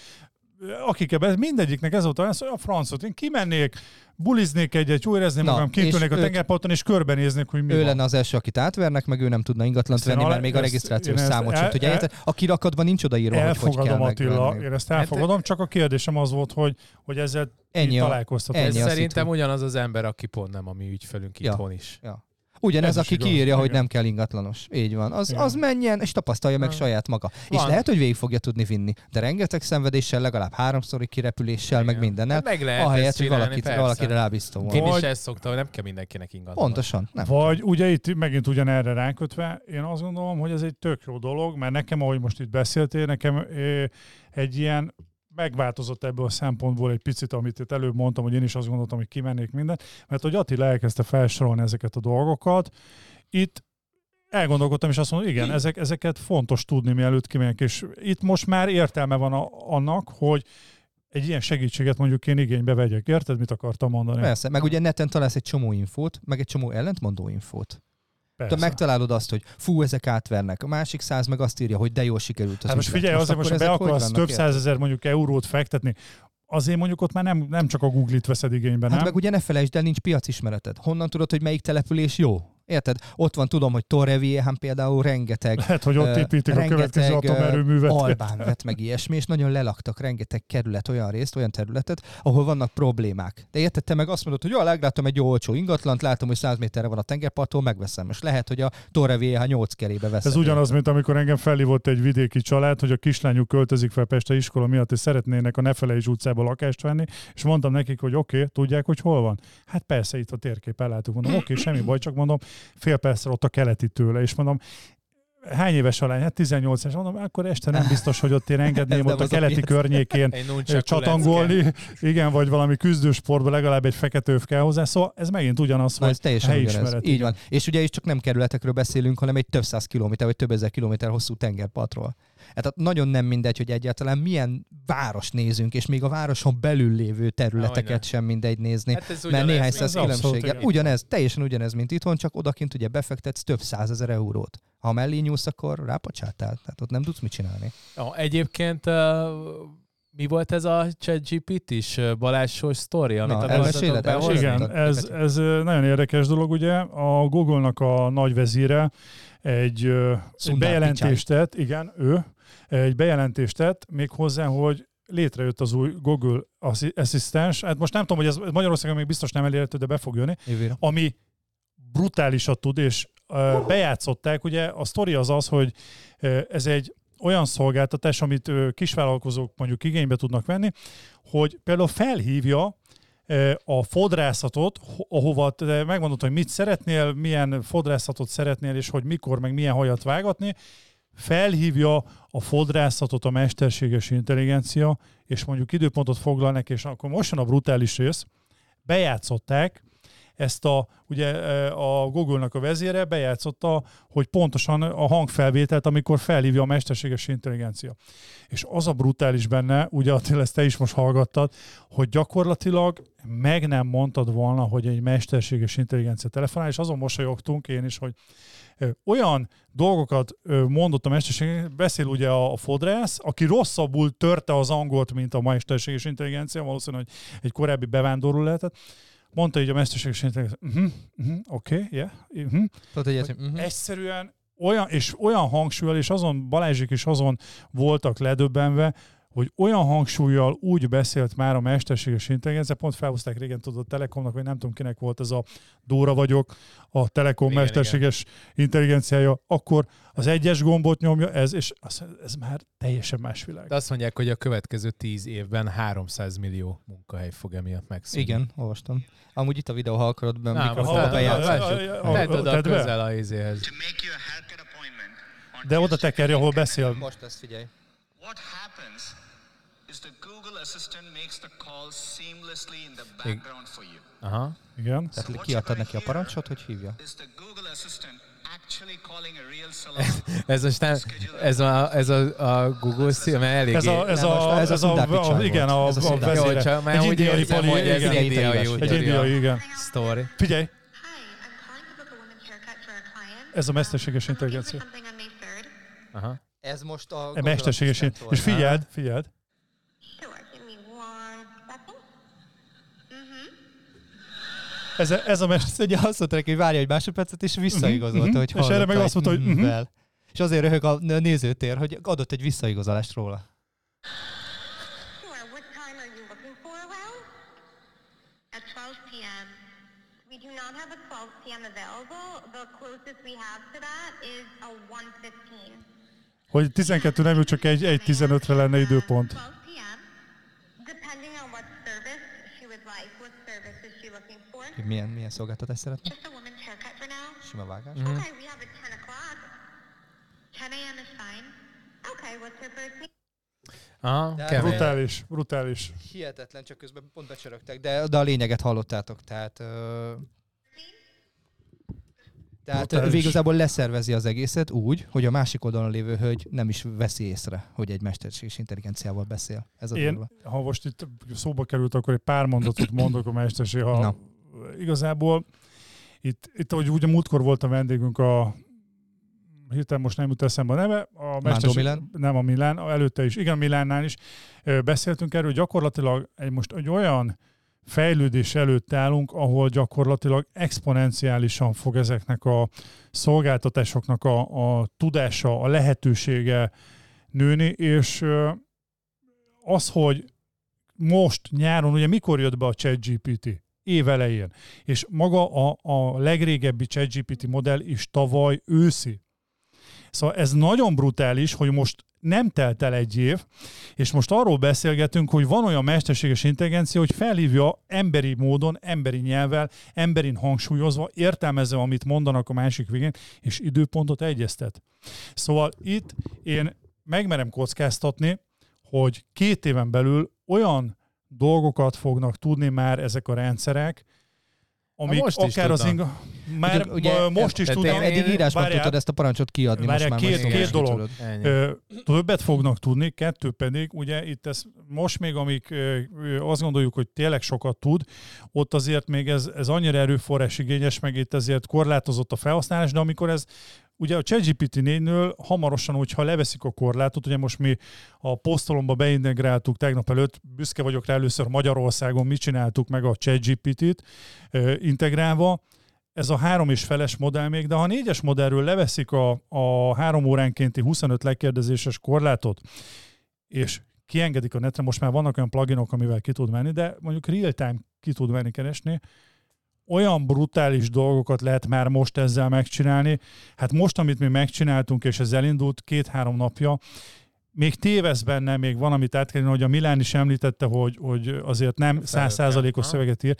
akik ebben, mindegyiknek ez volt az, hogy a francot, én kimennék, buliznék egyet, jó érezném Na, magam, kintülnék a tengerparton, és körbenéznék, hogy mi Ő van. lenne az első, akit átvernek, meg ő nem tudna ingatlant venni, mert még a regisztrációs számot sem tudja. El, a kirakatban nincs odaírva, hogy hogy kell Attila, megvenni. én ezt elfogadom, csak a kérdésem az volt, hogy, hogy ezzel ennyi találkoztatok. Ez szerintem ugyanaz az ember, aki pont nem a mi ügyfelünk ja. itthon is. Ja. Ugyanez, Ez aki igaz, kiírja, igen. hogy nem kell ingatlanos. Így van. Az, az menjen, és tapasztalja meg saját maga. Van. És lehet, hogy végig fogja tudni vinni, de rengeteg szenvedéssel, legalább háromszori kirepüléssel, igen. meg mindennel. Meg lehet ahelyett, hogy valakit, valakire rábíztom Én is ezt szoktam, hogy nem kell mindenkinek ingatlanos. Pontosan. Nem Vagy kell. ugye itt megint ugyanerre rákötve, én azt gondolom, hogy ez egy tök jó dolog, mert nekem, ahogy most itt beszéltél, nekem egy ilyen megváltozott ebből a szempontból egy picit, amit itt előbb mondtam, hogy én is azt gondoltam, hogy kimennék mindent, mert hogy Attila elkezdte felsorolni ezeket a dolgokat. Itt elgondolkodtam, és azt mondom, igen, ezek, ezeket fontos tudni, mielőtt kimegyek, és itt most már értelme van a, annak, hogy egy ilyen segítséget mondjuk én igénybe vegyek. Érted, mit akartam mondani? Persze, meg ugye neten találsz egy csomó infót, meg egy csomó ellentmondó infót. Persze. Te megtalálod azt, hogy fú, ezek átvernek. A másik száz meg azt írja, hogy de jól sikerült. Az hát most figyelj, azért most, be akarsz több százezer mondjuk eurót fektetni, azért mondjuk ott már nem, nem csak a Google-it veszed igénybe, hát nem? Hát meg ugye ne felejtsd el, nincs piacismereted. Honnan tudod, hogy melyik település jó? Érted? Ott van, tudom, hogy Torreviehen például rengeteg... Lehet, hogy ott építik uh, a következő atomerőművet. Albán vett meg ilyesmi, és nagyon lelaktak rengeteg kerület, olyan részt, olyan területet, ahol vannak problémák. De érted, te meg azt mondod, hogy jó, látom egy olcsó ingatlant, látom, hogy 100 méterre van a tengerparttól, megveszem. És lehet, hogy a Torrevieha 8 kerébe veszem. Ez ugyanaz, mint amikor engem felhívott egy vidéki család, hogy a kislányuk költözik fel Peste iskola miatt, és szeretnének a Nefelejés utcába lakást venni, és mondtam nekik, hogy oké, okay, tudják, hogy hol van. Hát persze, itt a térkép ellátuk. Mondom, oké, okay, semmi baj, csak mondom, fél percre ott a keleti tőle, és mondom, hány éves a lány? Hát 18 éves. Mondom, akkor este nem biztos, hogy ott én engedném (laughs) ott a keleti a környékén (laughs) csatangolni. Igen, vagy valami küzdősportban legalább egy feketőv kell hozzá. Szóval ez megint ugyanaz, Na, hogy teljesen helyismeret. Így van. És ugye is csak nem kerületekről beszélünk, hanem egy több száz kilométer, vagy több ezer kilométer hosszú tengerpartról. Hát nagyon nem mindegy, hogy egyáltalán milyen város nézünk, és még a városon belül lévő területeket sem mindegy nézni, hát ez mert néhány száz különbséggel. Ugyanez, teljesen ugyanez, mint itthon, csak odakint ugye befektetsz több százezer eurót. Ha mellé nyúlsz, akkor rápacsáltál. Tehát ott nem tudsz mit csinálni. Ja, egyébként uh mi volt ez a ChatGPT is Balázsos sztori, amit Na, a Igen, ez, ez nagyon érdekes dolog, ugye. A Google-nak a nagy vezére egy, egy bejelentést tett, igen, ő, egy bejelentést tett, még hozzá, hogy létrejött az új Google Asszisztens. Hát most nem tudom, hogy ez Magyarországon még biztos nem elérhető, de be fog jönni, Évére. ami brutálisat tud, és uh, bejátszották, ugye a sztori az az, hogy uh, ez egy olyan szolgáltatás, amit uh, kisvállalkozók mondjuk igénybe tudnak venni, hogy például felhívja a fodrászatot, ahova megmondod, hogy mit szeretnél, milyen fodrászatot szeretnél, és hogy mikor, meg milyen hajat vágatni, felhívja a fodrászatot a mesterséges intelligencia, és mondjuk időpontot foglal neki, és akkor most jön a brutális rész, bejátszották, ezt a, ugye a Google-nak a vezére bejátszotta, hogy pontosan a hangfelvételt, amikor felhívja a mesterséges intelligencia. És az a brutális benne, ugye Attila, ezt te is most hallgattad, hogy gyakorlatilag meg nem mondtad volna, hogy egy mesterséges intelligencia telefonál, és azon mosolyogtunk én is, hogy olyan dolgokat mondott a mesterség, beszél ugye a, fodrász, aki rosszabbul törte az angolt, mint a mesterséges intelligencia, valószínűleg, hogy egy korábbi bevándorló lehetett, mondta így a mesterséges intelligencia, uh-huh, uh-huh, oké, okay, yeah, uh-huh. Tudod, egyet, uh-huh. Egyszerűen olyan, és olyan hangsúlyal, és azon Balázsik is azon voltak ledöbbenve, hogy olyan hangsúlyjal úgy beszélt már a mesterséges intelligencia, pont felhozták régen, tudod, a Telekomnak, vagy nem tudom kinek volt ez a Dóra vagyok, a Telekom igen, mesterséges igen. intelligenciája, akkor az egyes gombot nyomja, ez, és az, ez már teljesen más világ. De azt mondják, hogy a következő tíz évben 300 millió munkahely fog emiatt megszűnni. Igen, olvastam. Amúgy itt a videó, ha akarod, be, mikrofonba bejátszunk. Tedd oda közel a izéhez. De oda tekerje, ahol beszél. Most ezt figyelj. What happens is the Google Assistant makes the call seamlessly in the background for you. Aha. Igen. Tehát kiadtad neki a parancsot, hogy hívja. (laughs) ez most nem, ez a, ez a, a Google szív, mert elég... Ez a, ez a, ez a, a, igen, a, a, a vezére. Jó, csak, egy indiai poli, igen. Egy indiai, egy indiai, igen. Story. Figyelj! Ez a mesterséges intelligencia. Aha. Ez most a... Mesterséges intelligencia. És figyeld, figyeld. Ez, a, ez a mester... Ugye azt mondta neki, hogy várja egy másodpercet, és visszaigazolta, uh-huh. hogy És erre meg azt mondta, hogy uh-huh. És azért röhög a nézőtér, hogy adott egy visszaigazolást róla. Hogy 12 nem, csak egy, egy 15-re lenne időpont. Hogy milyen, milyen szolgáltatást szeretne? Sima vágás. Mm-hmm. Aha, de, brutális, brutális. Hihetetlen, csak közben pont becsörögtek, de, de a lényeget hallottátok, tehát... Uh, tehát brutális. igazából leszervezi az egészet úgy, hogy a másik oldalon lévő hölgy nem is veszi észre, hogy egy mesterséges intelligenciával beszél. Ez a Én, durva. ha most itt szóba került, akkor egy pár mondatot mondok a mesterség, ha Na igazából Itt, itt ahogy ugye múltkor volt a vendégünk a hirtelen most nem jut eszembe a neve. A Mándó Milán? Nem a Milán, előtte is. Igen, Milánnál is beszéltünk erről, gyakorlatilag egy, most egy olyan fejlődés előtt állunk, ahol gyakorlatilag exponenciálisan fog ezeknek a szolgáltatásoknak a, a tudása, a lehetősége nőni, és az, hogy most nyáron, ugye mikor jött be a ChatGPT? Év elején. És maga a, a legrégebbi ChatGPT modell is tavaly őszi. Szóval ez nagyon brutális, hogy most nem telt el egy év, és most arról beszélgetünk, hogy van olyan mesterséges intelligencia, hogy felhívja emberi módon, emberi nyelvvel, emberin hangsúlyozva, értelmezve, amit mondanak a másik végén, és időpontot egyeztet. Szóval itt én megmerem kockáztatni, hogy két éven belül olyan dolgokat fognak tudni már ezek a rendszerek, amik most akár az inga... Már ugye, ugye, most is tudom. Eddig írásban tudod ezt a parancsot kiadni. Várjál, most már két, két dolog. Ö, többet fognak tudni, kettő pedig, ugye itt ez most még, amik ö, azt gondoljuk, hogy tényleg sokat tud, ott azért még ez, ez annyira erőforrás igényes, meg itt ezért korlátozott a felhasználás, de amikor ez ugye a ChatGPT 4-nől hamarosan, hogyha leveszik a korlátot, ugye most mi a posztolomba beintegráltuk tegnap előtt, büszke vagyok rá először Magyarországon, mit csináltuk meg a ChatGPT-t integrálva, ez a három és feles modell még, de ha négyes modellről leveszik a, a három óránkénti 25 lekérdezéses korlátot, és kiengedik a netre, most már vannak olyan pluginok, amivel ki tud menni, de mondjuk real-time ki tud menni keresni, olyan brutális dolgokat lehet már most ezzel megcsinálni. Hát most, amit mi megcsináltunk, és ez elindult két-három napja, még tévesz benne, még van, amit át kell, hogy a Milán is említette, hogy, hogy azért nem százszázalékos szöveget ír,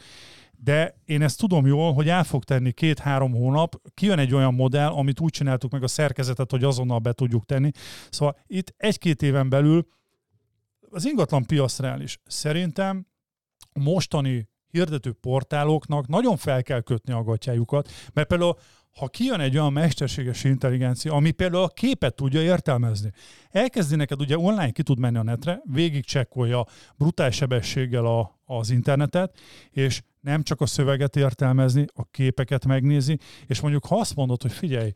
de én ezt tudom jól, hogy el fog tenni két-három hónap, kijön egy olyan modell, amit úgy csináltuk meg a szerkezetet, hogy azonnal be tudjuk tenni. Szóval itt egy-két éven belül az ingatlan piacra is szerintem mostani hirdető portáloknak nagyon fel kell kötni a gatyájukat, mert például ha kijön egy olyan mesterséges intelligencia, ami például a képet tudja értelmezni, elkezdi neked ugye online ki tud menni a netre, végig csekkolja brutál sebességgel a, az internetet, és nem csak a szöveget értelmezni, a képeket megnézi, és mondjuk ha azt mondod, hogy figyelj,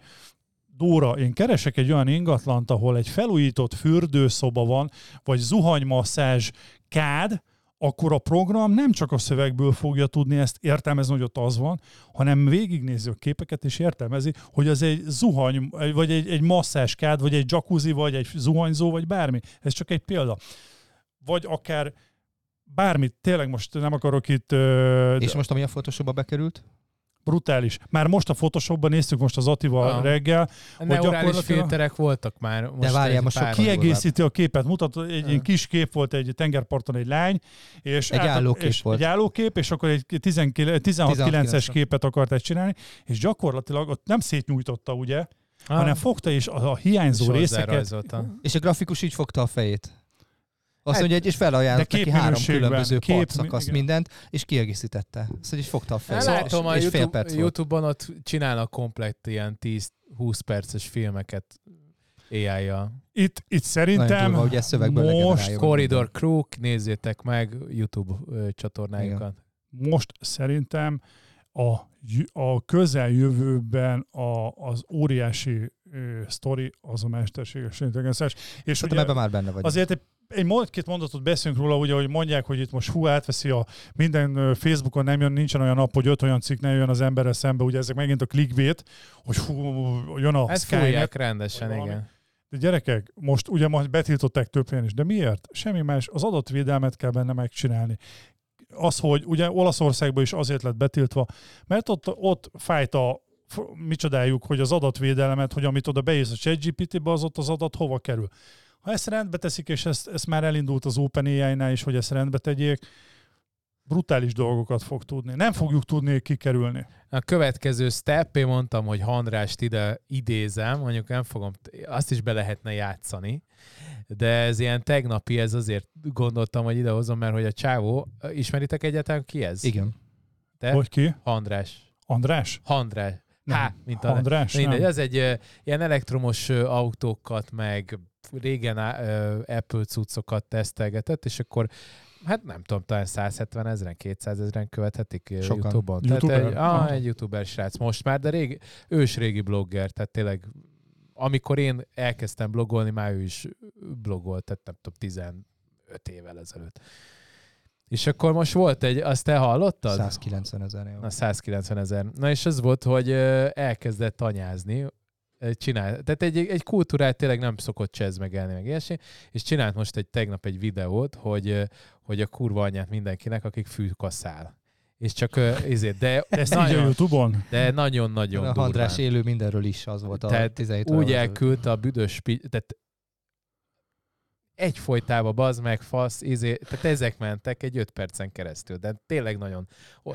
Dóra, én keresek egy olyan ingatlant, ahol egy felújított fürdőszoba van, vagy zuhanymasszázs kád, akkor a program nem csak a szövegből fogja tudni ezt értelmezni, hogy ott az van, hanem végignézi a képeket, és értelmezi, hogy az egy zuhany, vagy egy, egy masszáskád, vagy egy jacuzzi, vagy egy zuhanyzó, vagy bármi. Ez csak egy példa. Vagy akár bármit, tényleg most nem akarok itt... És most ami a Photoshopba bekerült? Brutális. Már most a Photoshopban néztük most az Atival ah. reggel. A neurális filterek voltak már most De várjál, most kiegészíti a képet, mutat, egy ilyen kis kép volt egy tengerparton egy lány, és egy állókép és volt. Egy állókép, és akkor egy 16-9-es képet akart egy csinálni, és gyakorlatilag ott nem szétnyújtotta, ugye, ah. hanem fogta és a, a hiányzó és részeket. És a grafikus így fogta a fejét. Azt mondja, hogy és felajánlott neki három különböző kép, szakasz igen. mindent, és kiegészítette. Azt, hogy fogta a fejét. Látom, a YouTube, YouTube-on ott csinálnak komplett ilyen 10-20 perces filmeket AI-jal. Itt, itt szerintem durva, ugye most Corridor Crew, nézzétek meg YouTube csatornájukat. Igen. Most szerintem a, a közeljövőben a, az óriási sztori az a mesterséges intelligenciás. És ugye ebben már benne vagy. Azért egy egy két mondatot beszélünk róla, ugye, hogy mondják, hogy itt most hú, átveszi a minden Facebookon nem jön, nincsen olyan nap, hogy öt olyan cikk ne jön az emberre szembe, ugye ezek megint a clickbait, hogy hú, jön a Ezt Skynet. rendesen, igen. De gyerekek, most ugye most betiltották több helyen is, de miért? Semmi más, az adatvédelmet kell benne megcsinálni. Az, hogy ugye Olaszországban is azért lett betiltva, mert ott, ott fájt a micsodájuk, hogy az adatvédelmet, hogy amit oda beírsz a ChatGPT-be, az ott az adat hova kerül. Ha ezt rendbe teszik, és ezt, ezt már elindult az OpenAI-nál is, hogy ezt rendbe tegyék, brutális dolgokat fog tudni. Nem fogjuk tudni kikerülni. A következő step, én mondtam, hogy Handrást ide idézem, mondjuk nem fogom, azt is be lehetne játszani, de ez ilyen tegnapi, ez azért gondoltam, hogy idehozom, mert hogy a csávó, ismeritek egyáltalán ki ez? Igen. Te? Hogy ki? Handrás. András? Handrás. Há, mint a... András? Mindegy, ez egy uh, ilyen elektromos uh, autókat, meg régen Apple cuccokat tesztelgetett, és akkor hát nem tudom, talán 170 ezeren, 200 ezeren követhetik Sokan. YouTube-on. YouTuber? Tehát egy, Aha. ah, egy youtuber srác most már, de régi, ős régi blogger, tehát tényleg amikor én elkezdtem blogolni, már ő is blogolt, tehát nem tudom, 15 évvel ezelőtt. És akkor most volt egy, azt te hallottad? 190 ezer. Na 190 ezer. Na és az volt, hogy elkezdett tanyázni, Ö, csinál, tehát egy, egy kultúrát tényleg nem szokott csez megelni, meg ilyesmi, és csinált most egy tegnap egy videót, hogy, hogy a kurva anyját mindenkinek, akik fűkaszál. És csak ezért, de (laughs) Ezt így a nagyon, Youtube-on? de nagyon-nagyon A András élő mindenről is az volt a Tehát 17 Úgy elküldte a büdös, tehát egyfolytában bazd meg, fasz, izé, tehát ezek mentek egy öt percen keresztül, de tényleg nagyon,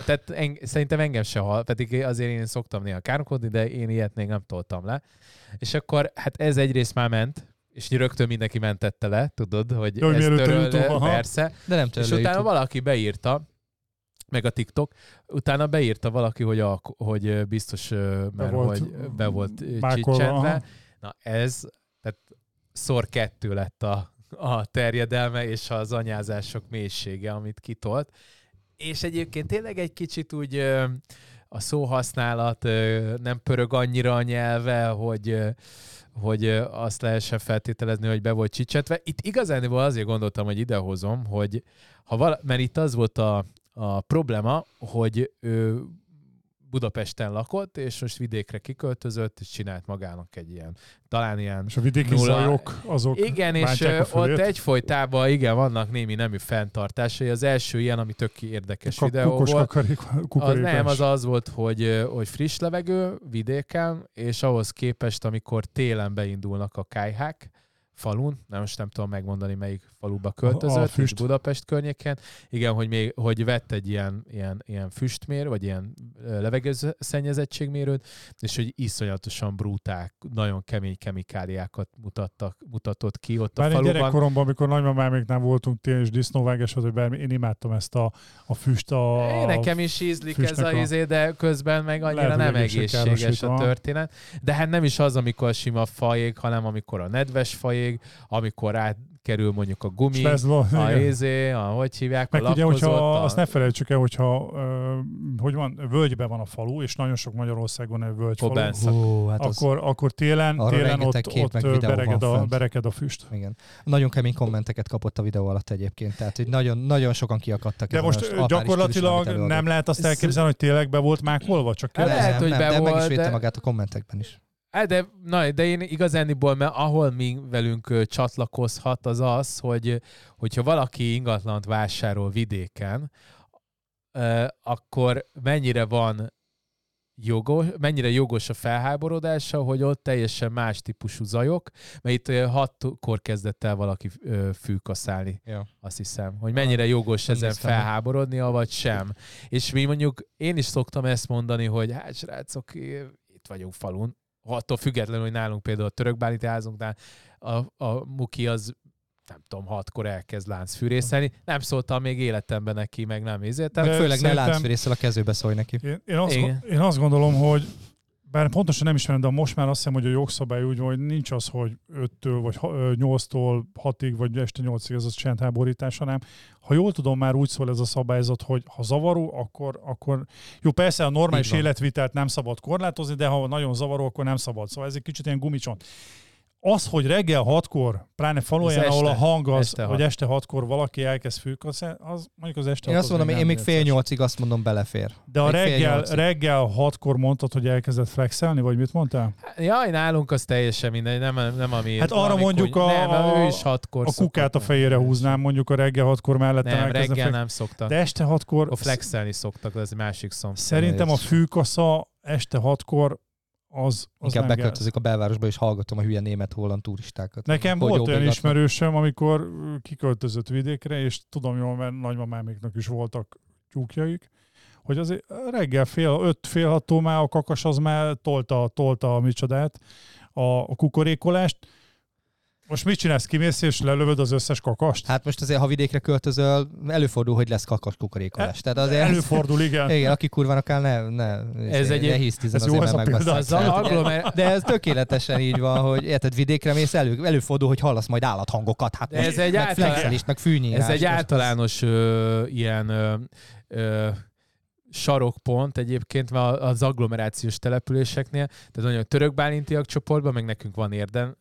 tehát en, szerintem engem se hal, pedig azért én szoktam néha káromkodni, de én ilyet még nem toltam le. És akkor hát ez egyrészt már ment, és rögtön mindenki mentette le, tudod, hogy hogy ez YouTube, aha. persze. De nem És törlő utána YouTube. valaki beírta, meg a TikTok, utána beírta valaki, hogy, a, hogy biztos, mert volt hogy be volt aha. Na ez, tehát szor kettő lett a, a terjedelme és az anyázások mélysége, amit kitolt. És egyébként tényleg egy kicsit úgy a szóhasználat nem pörög annyira a nyelve, hogy hogy azt lehessen feltételezni, hogy be volt csicsetve. Itt igazán azért gondoltam, hogy idehozom, hogy ha vala, mert itt az volt a, a probléma, hogy ő Budapesten lakott, és most vidékre kiköltözött, és csinált magának egy ilyen, talán ilyen És a vidéki Nulla. zajok, azok igen, és ott egyfolytában igen, vannak némi nemű fenntartásai. Az első ilyen, ami tök érdekes Ka- videó kukos volt, kakarik, az nem, az az volt, hogy, hogy friss levegő vidéken, és ahhoz képest, amikor télen beindulnak a kájhák, falun, nem most nem tudom megmondani, melyik faluba költözött, és füst. Budapest környéken. Igen, hogy még hogy vett egy ilyen, ilyen, ilyen füstmér, vagy ilyen levegőszennyezettségmérőt, és hogy iszonyatosan brutál, nagyon kemény kemikáliákat mutattak, mutatott ki ott Bár a én faluban. gyerekkoromban, amikor nagymamáméknál voltunk tél és disznóvágás, vagy bármi, én imádtam ezt a, a füst, a, É, nekem is ízlik ez a a- izé, de közben meg annyira Lehet, nem egészséges a történet. De hát nem is az, amikor a sima fajég, hanem amikor a nedves fajég, amikor átkerül mondjuk a gumi, Slezlo, a izé, a hogy hívják, Meg a ugye, hogyha a... azt ne felejtsük el, hogyha ö, hogy van, völgyben van a falu, és nagyon sok Magyarországon egy völgyfalu. Hú, hát az, akkor, akkor télen, télen ott, kép ott bereged, a, fent. bereked a füst. igen. Nagyon kemény kommenteket kapott a videó alatt egyébként, tehát hogy nagyon, nagyon sokan kiakadtak. De most is gyakorlatilag nem lehet azt elképzelni, hogy tényleg be volt mákolva, csak Hát kérdezem. lehet, hogy nem, be de meg is volt, védte de- magát a kommentekben is. De, na, de én igazániból, mert ahol mi velünk csatlakozhat, az az, hogy hogyha valaki ingatlant vásárol vidéken, akkor mennyire van jogos, mennyire jogos a felháborodása, hogy ott teljesen más típusú zajok, mert itt hatkor kezdett el valaki fűkaszálni, Ja. azt hiszem, hogy mennyire jogos Nem ezen felháborodnia, vagy sem. És mi mondjuk, én is szoktam ezt mondani, hogy hát srácok, itt vagyunk falun, attól függetlenül, hogy nálunk például a törökbániti házunknál a, a muki az nem tudom, hatkor elkezd láncfűrészelni. Nem szóltam még életemben neki, meg nem izéltem. De Főleg ne láncfűrészsel a kezébe szólj neki. Én, én, azt, én azt gondolom, hogy bár pontosan nem ismerem, de most már azt hiszem, hogy a jogszabály úgy van, hogy nincs az, hogy 5-től vagy ha- ö, 8-tól 6-ig, vagy este 8-ig ez a csendháborítás, hanem ha jól tudom, már úgy szól ez a szabályzat, hogy ha zavaró, akkor, akkor jó, persze a normális életvitelt nem szabad korlátozni, de ha nagyon zavaró, akkor nem szabad. Szóval ez egy kicsit ilyen gumicsont. Az, hogy reggel hatkor, pláne faluján, Ez ahol a hang az, Este hogy hat. este hatkor valaki elkezd fűkaszni, az mondjuk az este Én azt az mondom, én még fél nyolcig azt mondom belefér. De a reggel, reggel hatkor mondtad, hogy elkezdett flexelni, vagy mit mondtál? Jaj, nálunk az teljesen mindegy, nem, nem ami... Hát arra mondjuk a- Nem, ő is hatkor A kukát a fejére húznám, mondjuk a reggel hatkor mellette Nem, reggel flex- nem szoktak. De este hatkor A flexelni szoktak, az egy másik szom. szerintem a fűkasza este hatkor az, az Inkább beköltözik a belvárosba, és hallgatom a hülye német-holland turistákat. Nekem Hogy volt olyan ismerősöm, amikor kiköltözött vidékre, és tudom jól, mert nagymamáméknak is voltak tyúkjaik, hogy azért reggel fél, öt, fél hattól már a kakas az már tolta, tolta a micsodát, a, a kukorékolást, Most mit csinálsz? Kimész és lelövöd az összes kakast? Hát most azért, ha vidékre költözöl, előfordul, hogy lesz kakas kukorékolás. Tehát azért Előfordul, igen. (laughs) igen, aki kurvának áll, ne, ne, Ez egy- ne hisztizen ez jó, azért, ez mert agglomer- De ez tökéletesen így van, hogy érted, vidékre mész, elő, előfordul, hogy hallasz majd állathangokat. Hát ez egy meg általán- meg fűnyírás. Ez egy általános ö, ilyen ö, ö, sarokpont egyébként az agglomerációs településeknél, tehát olyan török bálintiak csoportban, meg nekünk van érden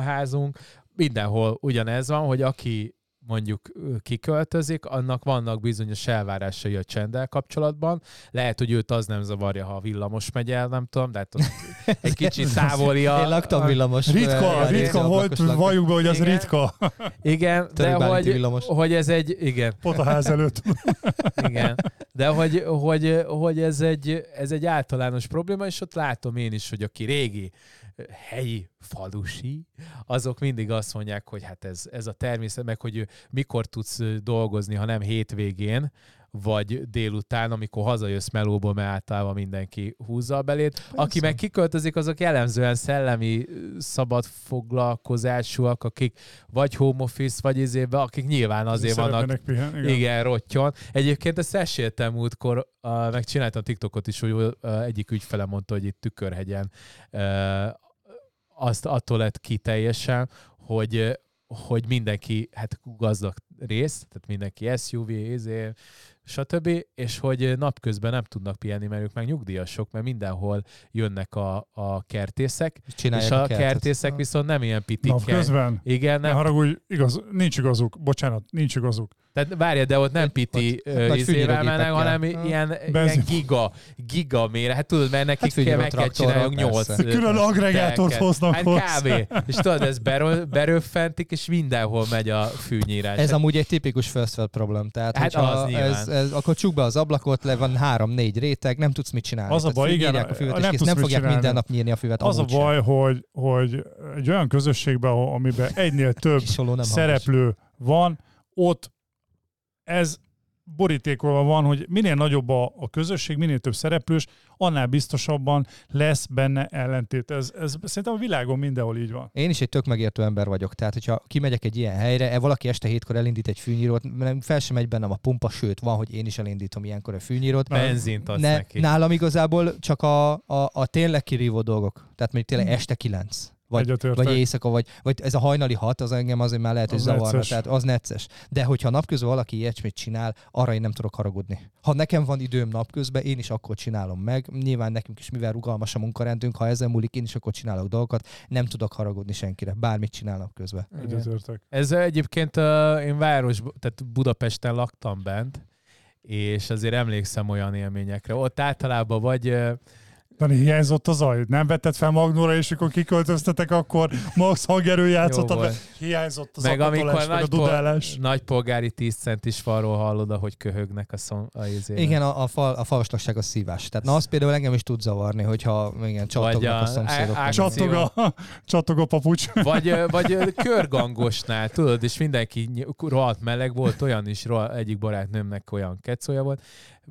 házunk, mindenhol ugyanez van, hogy aki mondjuk kiköltözik, annak vannak bizonyos elvárásai a csenddel kapcsolatban. Lehet, hogy őt az nem zavarja, ha a villamos megy el, nem tudom, de hát (laughs) egy kicsit távoli a... Én laktam villamos. Ritka, ö, ritka volt, lakás. valljuk be, hogy az Igen. ritka. Igen, de hogy, villamos. hogy ez egy, igen, Pont a ház előtt. (laughs) Igen, de hogy, hogy, hogy ez, egy, ez egy általános probléma, és ott látom én is, hogy aki régi helyi falusi, azok mindig azt mondják, hogy hát ez, ez a természet, meg hogy mikor tudsz dolgozni, ha nem hétvégén, vagy délután, amikor hazajössz melóból, mert általában mindenki húzza a belét. Aki meg kiköltözik, azok jellemzően szellemi szabad foglalkozásúak, akik vagy home office, vagy izébe, akik nyilván azért vannak Szeretnének pihenni, igen. Igen, rottyon. Egyébként ezt eséltem múltkor, uh, meg csináltam TikTokot is, hogy uh, egyik ügyfele mondta, hogy itt Tükörhegyen uh, azt attól lett ki teljesen, hogy, hogy mindenki, hát gazdag rész, tehát mindenki SUV, izé, stb., és hogy napközben nem tudnak pihenni, mert ők meg nyugdíjasok, mert mindenhol jönnek a, a kertészek, Csinálják és a, kertet. kertészek viszont nem ilyen pitikkel. Napközben? Igen, Ne nem, haragudj, igaz, nincs igazuk. Bocsánat, nincs igazuk. Tehát várja, de ott nem piti izével mennek, hanem Ha. ilyen, ilyen giga, giga méret. Hát tudod, mert nekik Hát kell, meg kell csináljuk nyolc Külön agregátort hoznak Hát hozzá. kb. És tudod, ez berö, beröffentik, és mindenhol megy a fűnyírás. Ez amúgy egy tipikus first world problem. Tehát, Hát az ez, ez, akkor csuk be az ablakot, le van három-négy réteg, nem tudsz mit csinálni. Az a baj, igen, a füvet, nem és kész. nem fogják csinálni. minden nap nyírni a füvet. Az a sem. baj, hogy, hogy egy olyan közösségben, amiben egynél (laughs) több szereplő van, ott ez borítékolva van, hogy minél nagyobb a, a közösség, minél több szereplős, annál biztosabban lesz benne ellentét. Ez, ez szerintem a világon mindenhol így van. Én is egy tök megértő ember vagyok, tehát hogyha kimegyek egy ilyen helyre, e valaki este hétkor elindít egy fűnyírót, nem fel sem megy bennem a pumpa, sőt, van, hogy én is elindítom ilyenkor a fűnyírót. Benzint adsz Ne, neki. nálam igazából csak a, a, a tényleg kirívó dolgok. Tehát mondjuk tényleg este kilenc. Vagy, Egyetértek. vagy éjszaka, vagy, vagy ez a hajnali hat, az engem azért már lehet, hogy Az zavarna, necces. tehát az necces. De hogyha napközben valaki ilyesmit csinál, arra én nem tudok haragudni. Ha nekem van időm napközben, én is akkor csinálom meg. Nyilván nekünk is, mivel rugalmas a munkarendünk, ha ezen múlik, én is akkor csinálok dolgokat, nem tudok haragudni senkire, bármit csinál napközben. Igen. Egyetértek. Ez egyébként uh, én város, tehát Budapesten laktam bent, és azért emlékszem olyan élményekre. Ott általában vagy uh, Dani, hiányzott a zaj? Nem vetted fel Magnóra, és amikor kiköltöztetek, akkor max hangerő Jó be. volt. Hiányzott az meg amikor meg a nagy, dudálás. po- nagy polgári 10 centis falról hallod, ahogy köhögnek a, szom, a izére. Igen, a, a, fal, a falvaslasság a szívás. Tehát na az például engem is tud zavarni, hogyha igen, csattognak a- a, szomszédok. á- vagy- Csat- Csattog a, (laughs) csattog a papucs. Vagy, (laughs) vagy körgangosnál, tudod, és mindenki rohadt meleg volt, olyan is, rohadt, egyik barátnőmnek olyan kecója volt,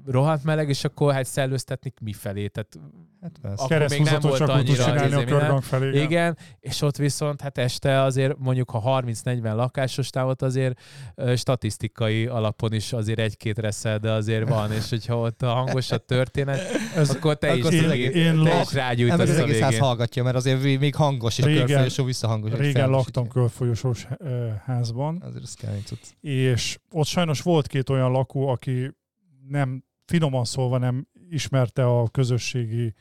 rohadt meleg, és akkor hát szellőztetni mifelé, tehát Hát persze. akkor még nem volt csak úgy tudsz annyira csinálni a izé körgang felé. Igen. igen, és ott viszont hát este azért mondjuk ha 30-40 lakásos távot azért statisztikai alapon is azért egy-két reszel, de azért van, és hogyha ott a hangos a történet, (laughs) Ez, akkor te akkor is, az én, egész- te én is lak- Nem, rágyújtasz meg az a egész ház végén. hallgatja, mert azért még- hangos, és a Régen- körfolyosó visszahangos. régen laktam körfolyosós házban, Azért és ott sajnos volt két olyan lakó, aki nem, finoman szólva nem ismerte a közösségi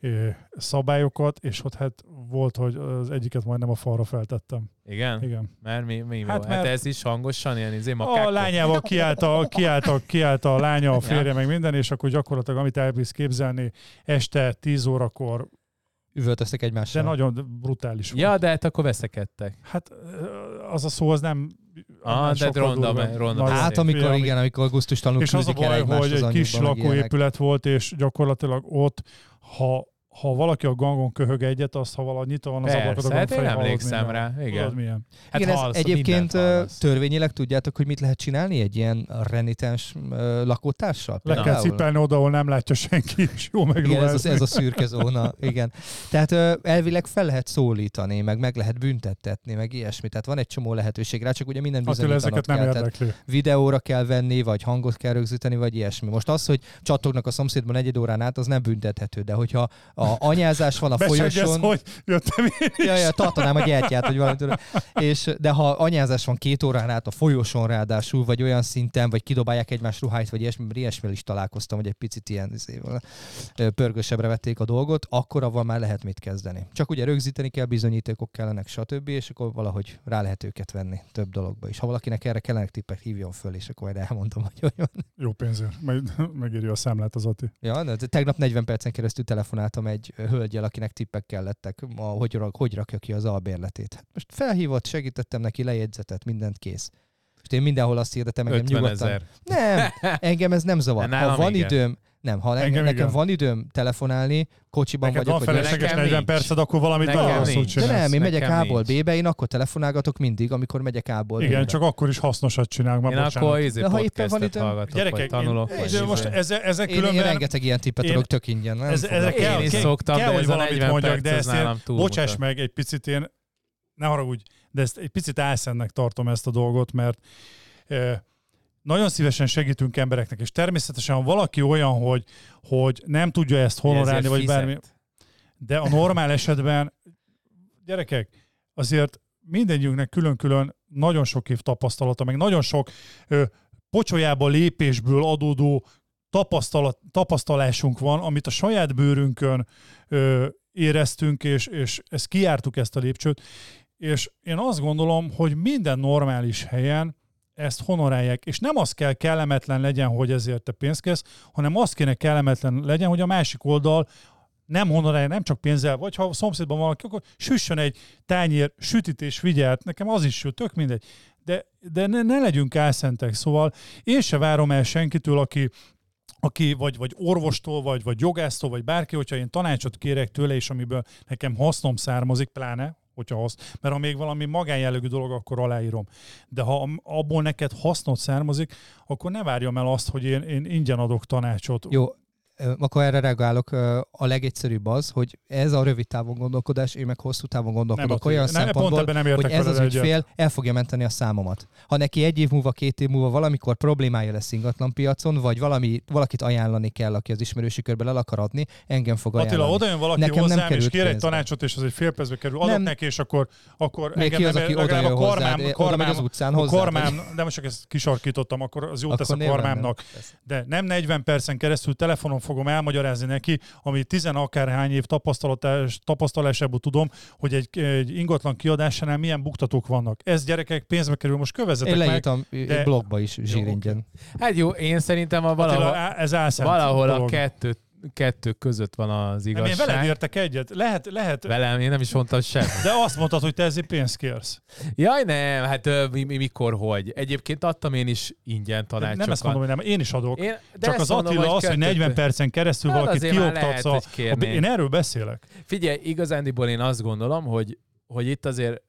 ö, szabályokat, és ott hát volt, hogy az egyiket majdnem a falra feltettem. Igen? Igen. Mert mi, mi Hát hát, hát mert- ez is hangosan ilyen izé A makákkal? lányával kiállt a, kiállt, a, kiállt a lánya, a férje, Ja. meg minden, és akkor gyakorlatilag, amit elbírsz képzelni, este 10 órakor, Üvöltöztek de egymással. nagyon brutális volt. Ja, de hát akkor veszekedtek. Hát ö, az a szó, az nem... Ah, de sokkal ronda ronda Hát amikor igen, amikor gusztustalanul És az a baj, hogy egy kis meg ilyenek. lakóépület volt, és gyakorlatilag ott, ha ha valaki a gangon köhög egyet, azt ha valahogy nyitva van az Persze, ablakod, hát akkor én hallod emlékszem minden. rá, igen. Tudod milyen? Hát Igen, ez hallasz, egyébként törvényileg tudjátok, hogy mit lehet csinálni egy ilyen renitens lakótársal? Le kell cipelni oda, ahol nem látja senki, és jó Igen, ez, megruházni. a, ez a szürke zóna, igen. Tehát elvileg fel lehet szólítani, meg meg lehet büntettetni, meg ilyesmi. Tehát van egy csomó lehetőség rá, csak ugye minden bizonyítanod ezeket nem kell. Tehát érdekli. videóra kell venni, vagy hangot kell rögzíteni, vagy ilyesmi. Most az, hogy csattognak a szomszédban egy órán át, az nem büntethető, de hogyha a anyázás van a folyosón, hogy jöttem én is. Ja, ja, tartanám a gyertyát, hogy valamit. És, de ha anyázás van két órán át a folyosón ráadásul, vagy olyan szinten, vagy kidobálják egymás ruháit, vagy ilyesmi, ilyesmivel is találkoztam, hogy egy picit ilyen pörgősebbre vették a dolgot, akkor avval már lehet mit kezdeni. Csak ugye rögzíteni kell, bizonyítékok kellenek, stb. És akkor valahogy rá lehet őket venni több dologba is. Ha valakinek erre kellenek tippek, hívjon föl, és akkor majd elmondom, hogy van. Jó pénzért. Majd megírja a számlát az Ati. Ja, de tegnap 40 percen keresztül telefonáltam egy hölgyel, akinek tippek kellettek, a, hogy, rak, hogy rakja ki az albérletét. Hát Most felhívott, segítettem neki, lejegyzetet, mindent kész. És én mindenhol azt hirdetem, engem 50 nyugodtan. ezer. Nem, (laughs) engem ez nem zavar. Ha van igen. időm, nem, ha engem, Engem nekem igen. van időm telefonálni, kocsiban Neked vagyok, van vagy felesleges Nekem 40 nincs. perced, akkor valamit Nekem nagyon rosszul nincs. de csinálsz. nem, én megyek A-ból. B-be, én akkor telefonálgatok mindig, amikor megyek A-ból Igen, B-be. csak akkor is hasznosat csinálunk. Már Én bocsánat. akkor izé De ha éppen van időm- hallgatok, Gyerekek, vagy tanulok, én, vagy de most izé. ezek, ezek én, én különben... rengeteg ilyen tippet én- adok tök ingyen. Nem ez- ezek Én is szoktam, kell, de hogy ez a valamit 40 mondjak, de ez ezt én-. Bocsáss meg, egy picit én, ne haragudj, de ezt egy picit álszennek tartom ezt a dolgot, mert eh, nagyon szívesen segítünk embereknek, és természetesen, ha valaki olyan, hogy, hogy nem tudja ezt honorálni, vagy fizet. bármi, de a normál esetben, gyerekek, azért mindegyünknek külön-külön nagyon sok év tapasztalata, meg nagyon sok ö, pocsolyába lépésből adódó tapasztalat, tapasztalásunk van, amit a saját bőrünkön ö, éreztünk, és, és ezt kijártuk ezt a lépcsőt, és én azt gondolom, hogy minden normális helyen ezt honorálják, és nem az kell kellemetlen legyen, hogy ezért te pénzt kérsz, hanem az kéne kellemetlen legyen, hogy a másik oldal nem honorálja, nem csak pénzzel, vagy ha a szomszédban valaki, akkor süssön egy tányér sütit és vigyelt, nekem az is jó, tök mindegy. De, de ne, ne legyünk álszentek, szóval én se várom el senkitől, aki aki vagy, vagy orvostól, vagy, vagy jogásztól, vagy bárki, hogyha én tanácsot kérek tőle, és amiből nekem hasznom származik, pláne, hogyha hasz, mert ha még valami magánjellegű dolog, akkor aláírom. De ha abból neked hasznot származik, akkor ne várjam el azt, hogy én, én ingyen adok tanácsot. Jó, akkor erre reagálok. A legegyszerűbb az, hogy ez a rövid távon gondolkodás, én meg hosszú távon gondolkodok Attila. olyan nem, pont szempontból, nem hogy ez az veled egyet. ügyfél el fogja menteni a számomat. Ha neki egy év múlva, két év múlva valamikor problémája lesz ingatlan piacon, vagy valami, valakit ajánlani kell, aki az ismerősi körben el akar adni, engem fog ajánlani. Attila, oda jön valaki Nekem nem hozzám, és került kér egy tanácsot, és az egy fél percbe kerül, adok Nem. neki, és akkor, akkor Még ki az, nem- aki oda jön a hozzád, oda megy karmám, az utcán hozzád, karmám, de most csak ezt kisarkítottam, akkor az jót tesz a nem. Persze. De nem 40 percen keresztül telefonon fogom elmagyarázni neki, ami tizen akárhány év tapasztalásából tudom, hogy egy, egy ingatlan kiadásánál milyen buktatók vannak. Ez gyerekek pénzbe kerül, most kövezzetek Én meg. leírtam de- blogba is zsíringyen. Hát jó, én szerintem a valahol, Attila, ez álszent valahol a dolog. kettő, kettő között van az Nem, én veled igazság. értek egyet. Lehet, lehet, Velem, én nem is mondtam semmit. de azt mondtad, hogy te ezért pénzt kérsz. Jaj, nem, hát mi, mi, mikor, hogy. Egyébként adtam én is ingyen De tanácsokat. nem ezt mondom, hogy nem, én is adok. Én, de Csak az mondom, Attila az, hogy kettő- 40 percen keresztül Hát valakit kioktatsz. A, hogy a, én erről beszélek. Figyelj, igazándiból én azt gondolom, hogy, hogy itt azért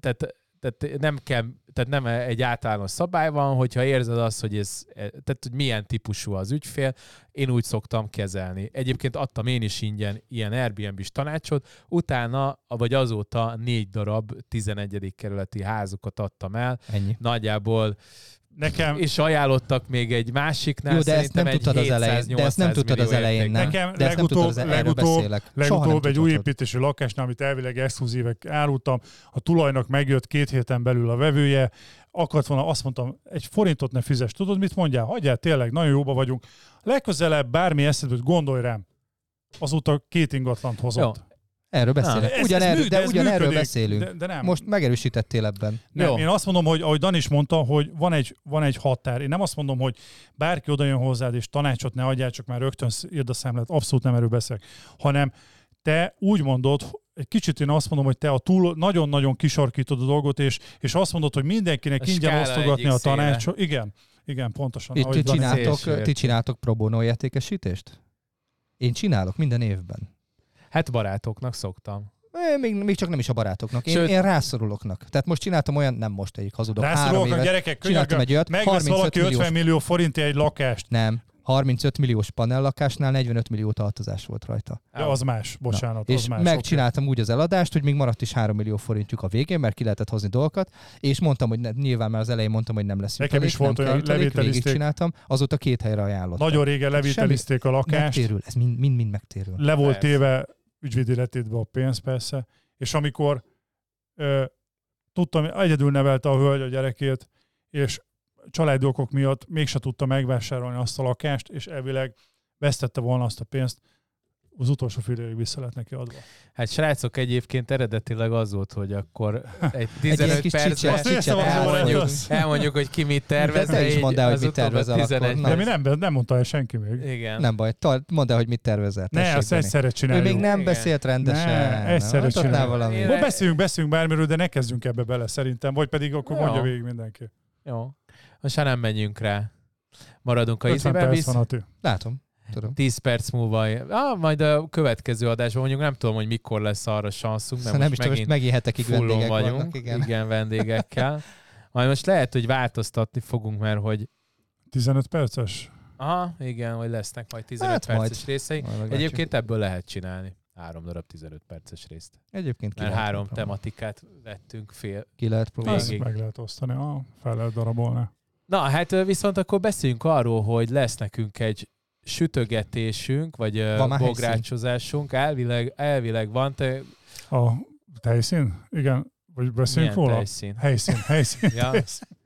tehát, tehát nem kell, tehát nem egy általános szabály van, hogyha érzed azt, hogy ez, tehát hogy milyen típusú az ügyfél, én úgy szoktam kezelni. Egyébként adtam én is ingyen ilyen Airbnb-s tanácsot, utána, vagy azóta négy darab 11. kerületi házukat adtam el, Ennyi. nagyjából, Nekem, és ajánlottak még egy másiknál, Jó, de ezt nem tudtad az elején. De ezt nem 700-800 tudtad az elején, nem? Nekem de ezt nem az legutóbb- legutóbb- legutóbb egy új építési lakásnál, amit elvileg exkluzívek árultam, a tulajnak megjött két héten belül a vevője, akart volna, azt mondtam, egy forintot ne fizes. Tudod, mit mondjál? Hagyjál, tényleg, nagyon jóba vagyunk. Legközelebb bármi eszedbe jut, gondolj rám. Azóta két ingatlant hozott. Jó. Erről beszélek. Ez- Ugyan ez erről, mű- de ez ugyanerről működik. beszélünk. De, de nem. Most megerősítettél ebben. Nem, Jó. én azt mondom, hogy ahogy Dan is mondta, hogy van egy, van egy határ. Én nem azt mondom, hogy bárki oda jön hozzád, és tanácsot ne adjál, csak már rögtön írd a számlát. Abszolút nem erről beszélek. Hanem te úgy mondod, egy kicsit én azt mondom, hogy te a túl nagyon-nagyon kisarkítod a dolgot, és, és azt mondod, hogy mindenkinek ingyen osztogatni a tanácsot. Igen, igen, pontosan. Itt ti csináltok, ti csináltok pro bono értékesítést? Én csinálok minden évben. Hát barátoknak szoktam. Még, még csak nem is a barátoknak. Én, Sőt- én rászoruloknak. Tehát most csináltam olyan, nem most egyik hazudok, három Rászorulok a évet. gyerekek, Csináltam egy olyat, megvesz 35 valaki milliós 50 millió forintért egy lakást. Nem. 35 milliós panellakásnál 45 millió tartozás volt rajta. Ja, az más, bocsánat, az és más. megcsináltam úgy az eladást, hogy még maradt is 3 millió forintjuk a végén, mert ki lehetett hozni dolgokat, és mondtam, hogy ne, nyilván már az elején mondtam, hogy nem lesz Nekem jutalék, is volt olyan, jutalék, levételizték. csináltam, azóta két helyre ajánlottam. Nagyon régen levételizték a lakást, Megtérül, ez mind, mind, mind megtérül. le volt Persze. Ügyvédi letétbe a pénz persze, és amikor ö, tudtam, egyedül nevelte a hölgy a gyerekét, és családi okok miatt mégse tudta megvásárolni azt a lakást, és elvileg vesztette volna azt a pénzt, az utolsó fél évig vissza lett neki adva. Hát srácok, egyébként eredetileg az volt, hogy akkor (laughs) egy ilyen 15 kis percben csicser- Azt néztem, csicser az volt, elmondjuk, elmondjuk, hogy ki mit tervez. De te is mondd el, hogy mit tervezel 11 akkor. De Na. mi nem, nem mondta el senki még. Igen. Nem baj, mondd el, hogy mit tervezel. Ne, azt egyszerre Ő csináljuk. még nem Igen. beszélt rendesen. Ne, egyszerre Adhatnál csináljuk. valami. Vagy beszéljünk, beszéljünk bármiről, de ne kezdjünk ebbe bele szerintem, vagy pedig akkor Jó. mondja végig mindenki. Jó. Most már nem menjünk rá. Maradunk a 50 izében, perc visz van a tű. Látom, tudom. 10 perc múlva. Ah, majd a következő adásban mondjuk nem tudom, hogy mikor lesz arra sanszunk, mert Szóval nem is most tudom, most megint megint vendégek vagyunk. vannak. Igen. igen, vendégekkel. Majd most lehet, hogy változtatni fogunk, mert hogy 15 perces? aha, igen, hogy lesznek majd 15 Hát perces majd. részei. Majd. Egyébként ebből lehet csinálni. Három darab 15 perces részt. Egyébként ki Mert három próbálni. tematikát vettünk fél. Ki lehet próbálni. Meg lehet osztani, ah, fel lehet darabolni. Na, hát viszont akkor beszéljünk arról, hogy lesz nekünk egy sütögetésünk, vagy Van bográcsozásunk. Elvileg, elvileg van. Te A helyszín? Igen. Vagy beszéljünk milyen róla? tejszín? Helyszín, helyszín. Ja. helyszín,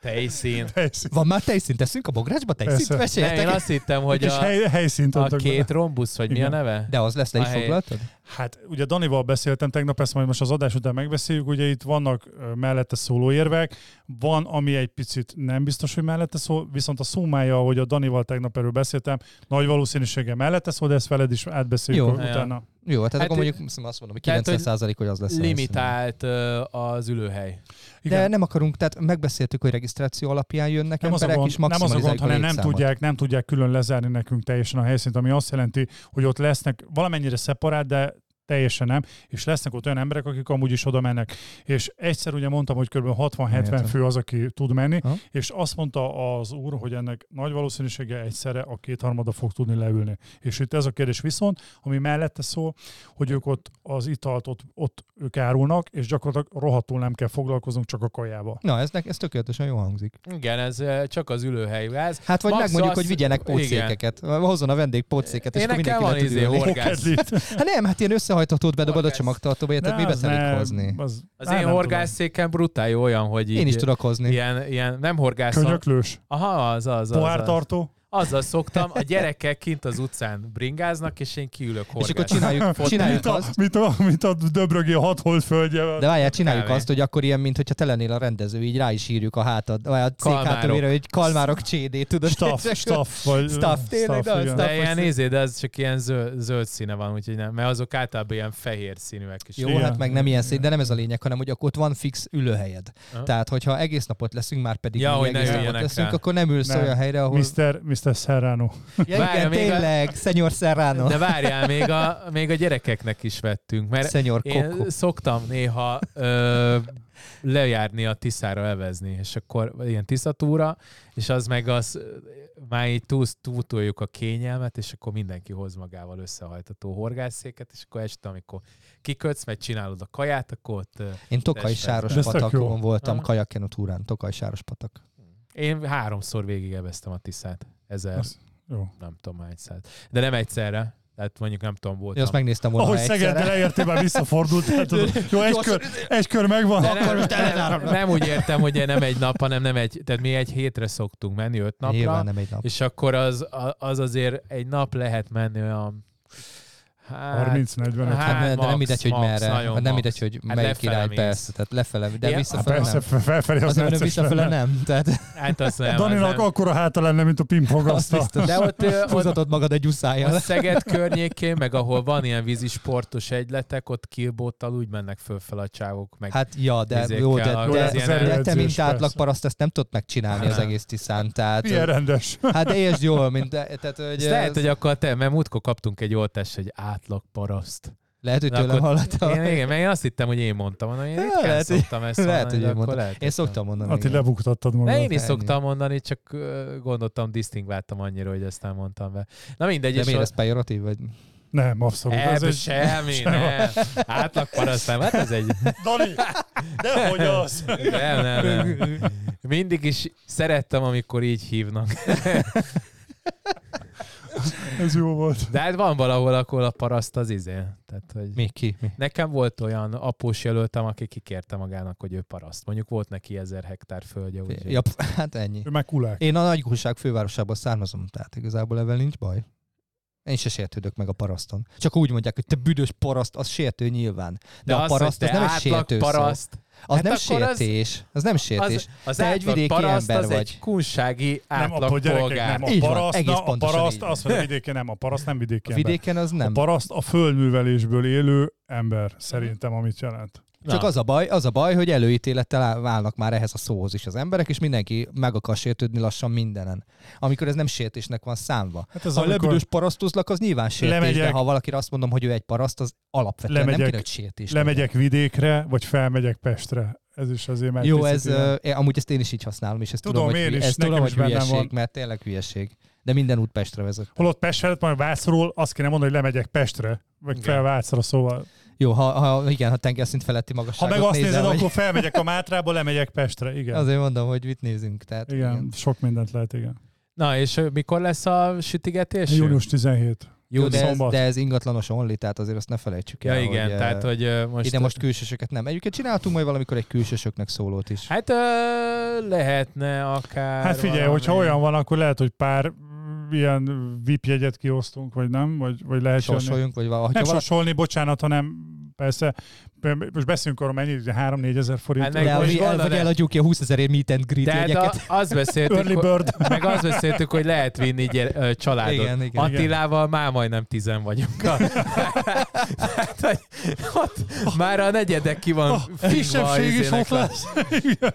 Tejszín. helyszín. Van már tejszínt, teszünk a bográcsba tejszínt? Nem, én azt hittem, hogy a, hely, helyszínt a két rombusz, vagy mi a Igen. neve? De az lesz, le is foglaltad? Hát ugye Danival beszéltem tegnap, ezt majd most az adás után megbeszéljük, ugye itt vannak mellette szóló érvek, van, ami egy picit nem biztos, hogy mellette szól, viszont a szumája, ahogy a Danival tegnap erről beszéltem, nagy valószínűséggel mellette szól, de ezt veled is átbeszéljük Jó. Utána. Jó, tehát Hát akkor mondjuk azt mondom, hogy tehát, hogy 90 hogy az lesz. Limitált az ülőhely. De nem akarunk, tehát megbeszéltük, hogy regisztráció alapján jönnek nem az, a emberek, gond, és nem az a gond, hanem nem tudják, nem tudják külön lezárni nekünk teljesen a helyszínt, ami azt jelenti, hogy ott lesznek valamennyire szeparát, de teljesen nem, és lesznek ott olyan emberek, akik amúgy is oda mennek. És egyszer ugye mondtam, hogy kb. 60-70 Értem. fő az, aki tud menni, Aha. és azt mondta az úr, hogy ennek nagy valószínűsége egyszerre a kétharmada fog tudni leülni. És itt ez a kérdés viszont, ami mellette szól, hogy ők ott az italt ott, ott ők árulnak, és gyakorlatilag rohadtul nem kell foglalkoznunk csak a kajával. Na, ez, nek- ez tökéletesen jól hangzik. Igen, ez ö, csak az ülőhely gáz. Hát vagy Max megmondjuk, azt- hogy vigyenek pótszékeket. Hozzon a vendég pótszéket, és Én akkor mindenki le van tud izé. Hát nem, hát ilyen összehajtatót bedobod a Horgász. csomagtartóba, érted, mi az beszélik nem, hozni. Az, Az Á, én horgászszéken brutál jó olyan, hogy így Én is tudok hozni. ilyen, ilyen nem tudom. horgászom. Könyöklős, Aha, az, az, az. az. pohártartó. Azzal szoktam, a gyerekek kint az utcán bringáznak, és én kiülök És horgászni. akkor csináljuk, Fotel. csináljuk Mint a, azt, mint a, mint a döbrögi a hat hold földje. de várjál, csináljuk Kávé. azt, hogy akkor ilyen, mint hogyha te lennél a rendező, így rá is írjuk a hátad, vagy a cég Kalmárok. hátulére, hogy kalmárok CD, tudod? Staff, staff, vagy... Staff, tényleg, de az igen. staff. De ilyen nézé, de ez csak ilyen zöld, zöld színe van, úgyhogy nem, mert azok általában ilyen fehér színűek is. Jó, Igen. hát meg nem ilyen szép, de nem ez a lényeg, hanem hogy akkor ott van fix ülőhelyed. Aha. Tehát, hogyha egész napot leszünk, már pedig Ja, egész napot leszünk, rá. akkor nem ülsz Nem. olyan helyre, ahol... Mr. Mr. Serrano. Ja, Várja, igen, még a- tényleg, Szenyor Serrano. De várjál, még a, még a gyerekeknek is vettünk, mert Szenyor én Kokko. szoktam néha ö, lejárni a Tiszára elvezni, és akkor ilyen tiszatúra, és az meg az, már így túl, túltoljuk a kényelmet, és akkor mindenki hoz magával összehajtató horgászszéket, és akkor este, amikor kikötsz, meg csinálod a kaját, akkor ott Én Tokaj. Sáros patakon voltam, Aha. kajakkenu túrán, Tokaj Sáros patak. én háromszor végig a Tiszát. Ezer, Az- Jó. nem tudom hány száz. De nem egyszerre, tehát mondjuk nem tudom, Én voltam. azt megnéztem volna Ahogy Szegedre leértél, már visszafordult. Tehát, tudod, (laughs) jó, egy kör, egy kör megvan. De Akkor nem, most nem, nem, úgy értem, hogy nem egy nap, hanem nem egy, tehát mi egy hétre szoktunk menni, öt napra, Nyilván nem egy nap. és akkor az, az azért egy nap lehet menni olyan hát, 30-45. Hát, Hát, de nem max, mindegy, hogy max, merre. Hát nem mindegy, hogy Hát melyik irány, persze. Tehát lefele, de Igen? Hát visszafele persze, nem. fe- felfelé az mondom, necces visszafele lenne. nem. Tehát Hát azt nem, az Daninak nem. akkora háta lenne, mint a pingpong azt asztal. biztos. De ott, Húzatod magad egy a uszájjal. Szeged környékén, meg ahol van ilyen vízisportos egyletek, ott kilbóttal úgy mennek fölfel a csávok, meg Hát ja, de jó, de, de, de, de te, mint átlag persze. paraszt, ezt nem tudod megcsinálni az Nem. egész tisztán. Tehát, Milyen rendes. hát de értsd jól, mint, tehát, hogy, lehet, hogy akkor te, mert múltkor kaptunk egy oltást, hogy átlag paraszt. Lehet, hogy De tőlem akkor- hallotta. Én, igen, mert én azt hittem, hogy én mondtam, mondom, én ritkán lehet, hogy- szoktam ezt Lehet, mondani, hogy de én mondtam. lehet, Én hogy szoktam mondani. Igen. lebuktattad De magad. én is szoktam mondani, csak gondoltam, disztingváltam annyira, hogy ezt nem mondtam be. Na mindegy, De miért ez pejoratív? Vagy... Nem, abszolút. Ez Ebbe egy... (laughs) semmi, nem. Átlag paraszt nem, hát ez egy... Dani, dehogy az. Nem, nem, nem. Mindig is szerettem, amikor így hívnak. (laughs) (laughs) Ez jó volt. De hát van valahol, akkor a paraszt az izé. Tehát, hogy Mi? Ki? Mi? Nekem volt olyan após jelöltem, aki kikérte magának, hogy ő paraszt. Mondjuk volt neki ezer hektár földje. Úgy, Ja, (laughs) hát ennyi. Ő meg kulák. Én a nagygúság fővárosából származom, tehát igazából ebben nincs baj. Én se sértődök meg a paraszton. Csak úgy mondják, hogy te büdös paraszt, az sértő nyilván. De, a az, paraszt az te nem egy sértő szó. paraszt, Az Hát nem akkor az- sértés. Az nem sértés. az, az Te egy vidéki paraszt ember az vagy. egy kunsági Nem, átlag a gyerekek, polgár. nem. A Így van, paraszt, egész na, a paraszt, így. azt mondja, vidéken nem. A paraszt nem vidéki A ember. vidéken az A nem. paraszt a földművelésből élő ember, szerintem, amit jelent. Csak az a baj, az a baj, hogy előítélettel válnak már ehhez a szóhoz is az emberek, és mindenki meg akar sértődni lassan mindenen. Amikor ez nem sértésnek van számva. Hát ez Ha amikor lebüdös parasztozlak, az nyilván sértés, de Lemegyek- ha valakire azt mondom, hogy ő egy paraszt, az alapvetően nem Lemegyek- kéne, hogy sértés. legyen. lemegyek vidékre, vagy felmegyek Pestre. Ez is azért meg. Jó, ez, uh, amúgy ezt én is így használom, és ezt tudom, Tudom, hogy, én hülye- is, ezt tudom, hogy hülyeség, van. mert tényleg hülyeség. De minden út Pestre vezet. Holott Pest felett, majd Vácról azt kéne mondani, hogy lemegyek Pestre, vagy Igen. fel Vácra, szóval. Jó, ha, ha igen, ha tengerszint feletti Ha magasságot meg azt nézed, vagy- akkor felmegyek a Mátrába, lemegyek Pestre, igen. Azért mondom, hogy mit nézünk. Tehát, igen, igen. sok mindent lehet, igen. Na, és mikor lesz a sütigetés? Június 17. Jó, de ez, szombat. de ez ingatlanos only, tehát azért azt ne felejtsük Ja, el, igen, hogy, tehát, eh, hogy most... ide most külsősöket nem. Egyébként csináltunk majd valamikor egy külsősöknek szólót is. Hát ö, lehetne akár... Hát figyelj, valami- hogyha olyan van, akkor lehet, hogy pár ilyen VIP jegyet kiosztunk, vagy nem, vagy, vagy lehet jönni. Sorsoljunk, vagy valahogy. Nem sorsolni, bocsánat, hanem persze, most beszélünk arról, mennyi, 3-4 ezer forint. Hát meg de, el, gondolod, vagy de- eladjuk ki a 20 ezerért meet and greet De jegyeket. a, azt beszéltük, Early hogy, bird. meg azt beszéltük, hogy lehet vinni gyere, ö, családot. Igen, igen. Attilával már majdnem tizen vagyunk. hát, hogy ott már a negyedek ki van A figva. kisebbség is ott a- lesz.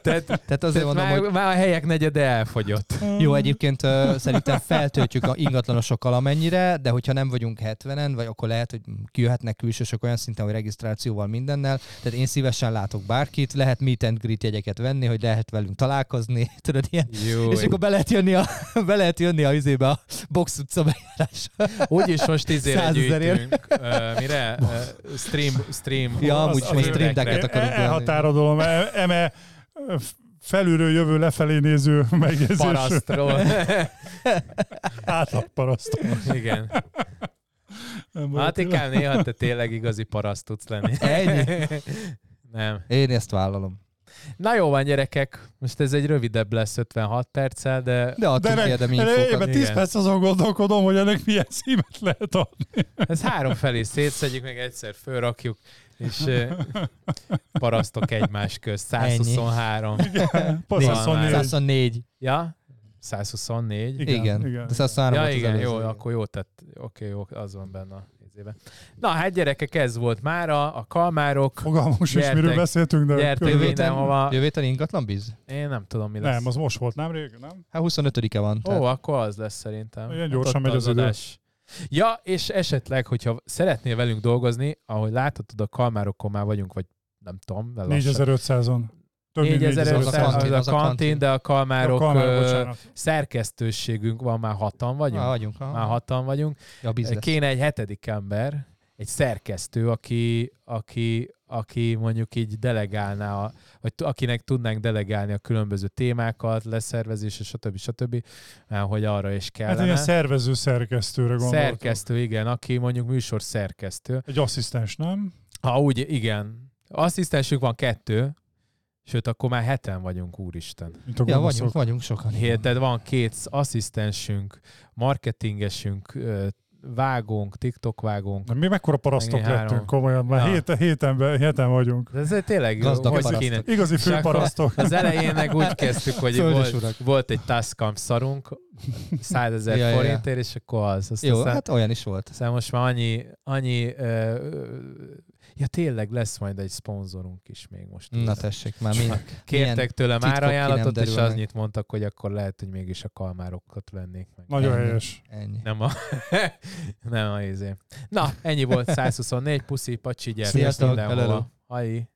Tehát, Tehát azért tehát mondom, már, hogy már a helyek negyede elfogyott. jó, egyébként uh, szerintem feltöltjük a ingatlanosokkal amennyire, de hogyha nem vagyunk 70-en, vagy akkor lehet, hogy kijöhetnek külsősök olyan szinten, hogy regisztrációval mindennel. Tehát én szívesen látok bárkit, lehet meet and greet jegyeket venni, hogy lehet velünk találkozni, (laughs) tudod, ilyen. Jó. És akkor be lehet jönni a, (laughs) be lehet jönni a izébe a box utca bejárásra. Úgyis most izére (laughs) gyűjtünk. Uh, mire? Uh, stream, stream. Ja, amúgy most stream decket E- akarunk venni. Elhatárodolom, e- eme felülről jövő lefelé néző megjegyzés. Parasztról. Átlag paraszt. Igen. Hát inkább néha te tényleg igazi paraszt tudsz lenni. Ennyi. (laughs) Nem. Én ezt vállalom. Na jó van, gyerekek. Most ez egy rövidebb lesz 56 perccel, de De adtunk ne- érdemi de infókat. Éppen 10 Igen. perc azon gondolkodom, hogy ennek milyen címet lehet adni. ez három felé szétszedjük, meg egyszer fölrakjuk, és ö, parasztok egymás közt. 123. Passzaszon Van már. 124. Ja? 124. Igen, Igen. igen. De 123 Ja, volt az igen, jó, akkor jó tett. Oké, jó, az van benne a izében. Na hát gyerekek, ez volt mára, a kalmárok. Fogalmos is, Gyertek. miről beszéltünk, de Gyertek Jövő mindenhova. jövő héten ingatlan biz? Én nem tudom, mi lesz. Nem, az most volt, nem rég, nem? Hát 25-e van. Ó, Tehát akkor az lesz szerintem. Ilyen Hát gyorsan ott megy az idő. adás. Ja, és esetleg, hogyha szeretnél velünk dolgozni, ahogy láthatod, a kalmárokon már vagyunk, vagy nem tudom, de lassan. 4500-on. Több mint 4500 Az a kantin, az a kantin, de a kalmárok A Kalmár, ö, szerkesztőségünk van, már hatan vagyunk. Ah, vagyunk. aha. Már hatan vagyunk. Ja, biz lesz. Kéne egy hetedik ember, egy szerkesztő, aki, aki, aki mondjuk így delegálná, a, vagy akinek tudnánk delegálni a különböző témákat, leszervezés, és stb. stb. Mert hogy arra is Hát kellene. ilyen szervező szerkesztőre gondoltam. szerkesztő, igen, aki mondjuk műsor szerkesztő. Egy asszisztens, nem? Ha úgy, igen. Asszisztensünk van kettő, sőt, akkor már heten vagyunk, úristen. Mint a Ja, vagyunk, vagyunk sokan. Hé, Tehát van két asszisztensünk, marketingesünk, ö, vágónk, TikTok vágónk. Na, mi mekkora parasztok három. lettünk komolyan, már Ja. héten, héten, héten vagyunk. De ez tényleg, Gazdag hogy parasztok. kéne. Igazi főparasztok. Az elején meg úgy kezdtük, hogy volt, urak. volt egy Tascam szarunk, 100 ezer (laughs) Ja, ja, ja. forintért, és akkor az. Azt Jó, aztán, hát olyan is volt. aztán most már annyi, annyi ö, Ja tényleg lesz majd egy szponzorunk is még most. Na tessék, már mi, Kértek tőlem ajánlatot, és annyit mondtak, hogy akkor lehet, hogy mégis a kalmárokat vennék meg. Nagyon ennyi, helyes. Ennyi. Nem a, (laughs) nem a izé. Na, ennyi volt 124, puszi, pacsi, gyere. Sziasztok, mindenhol. Hai.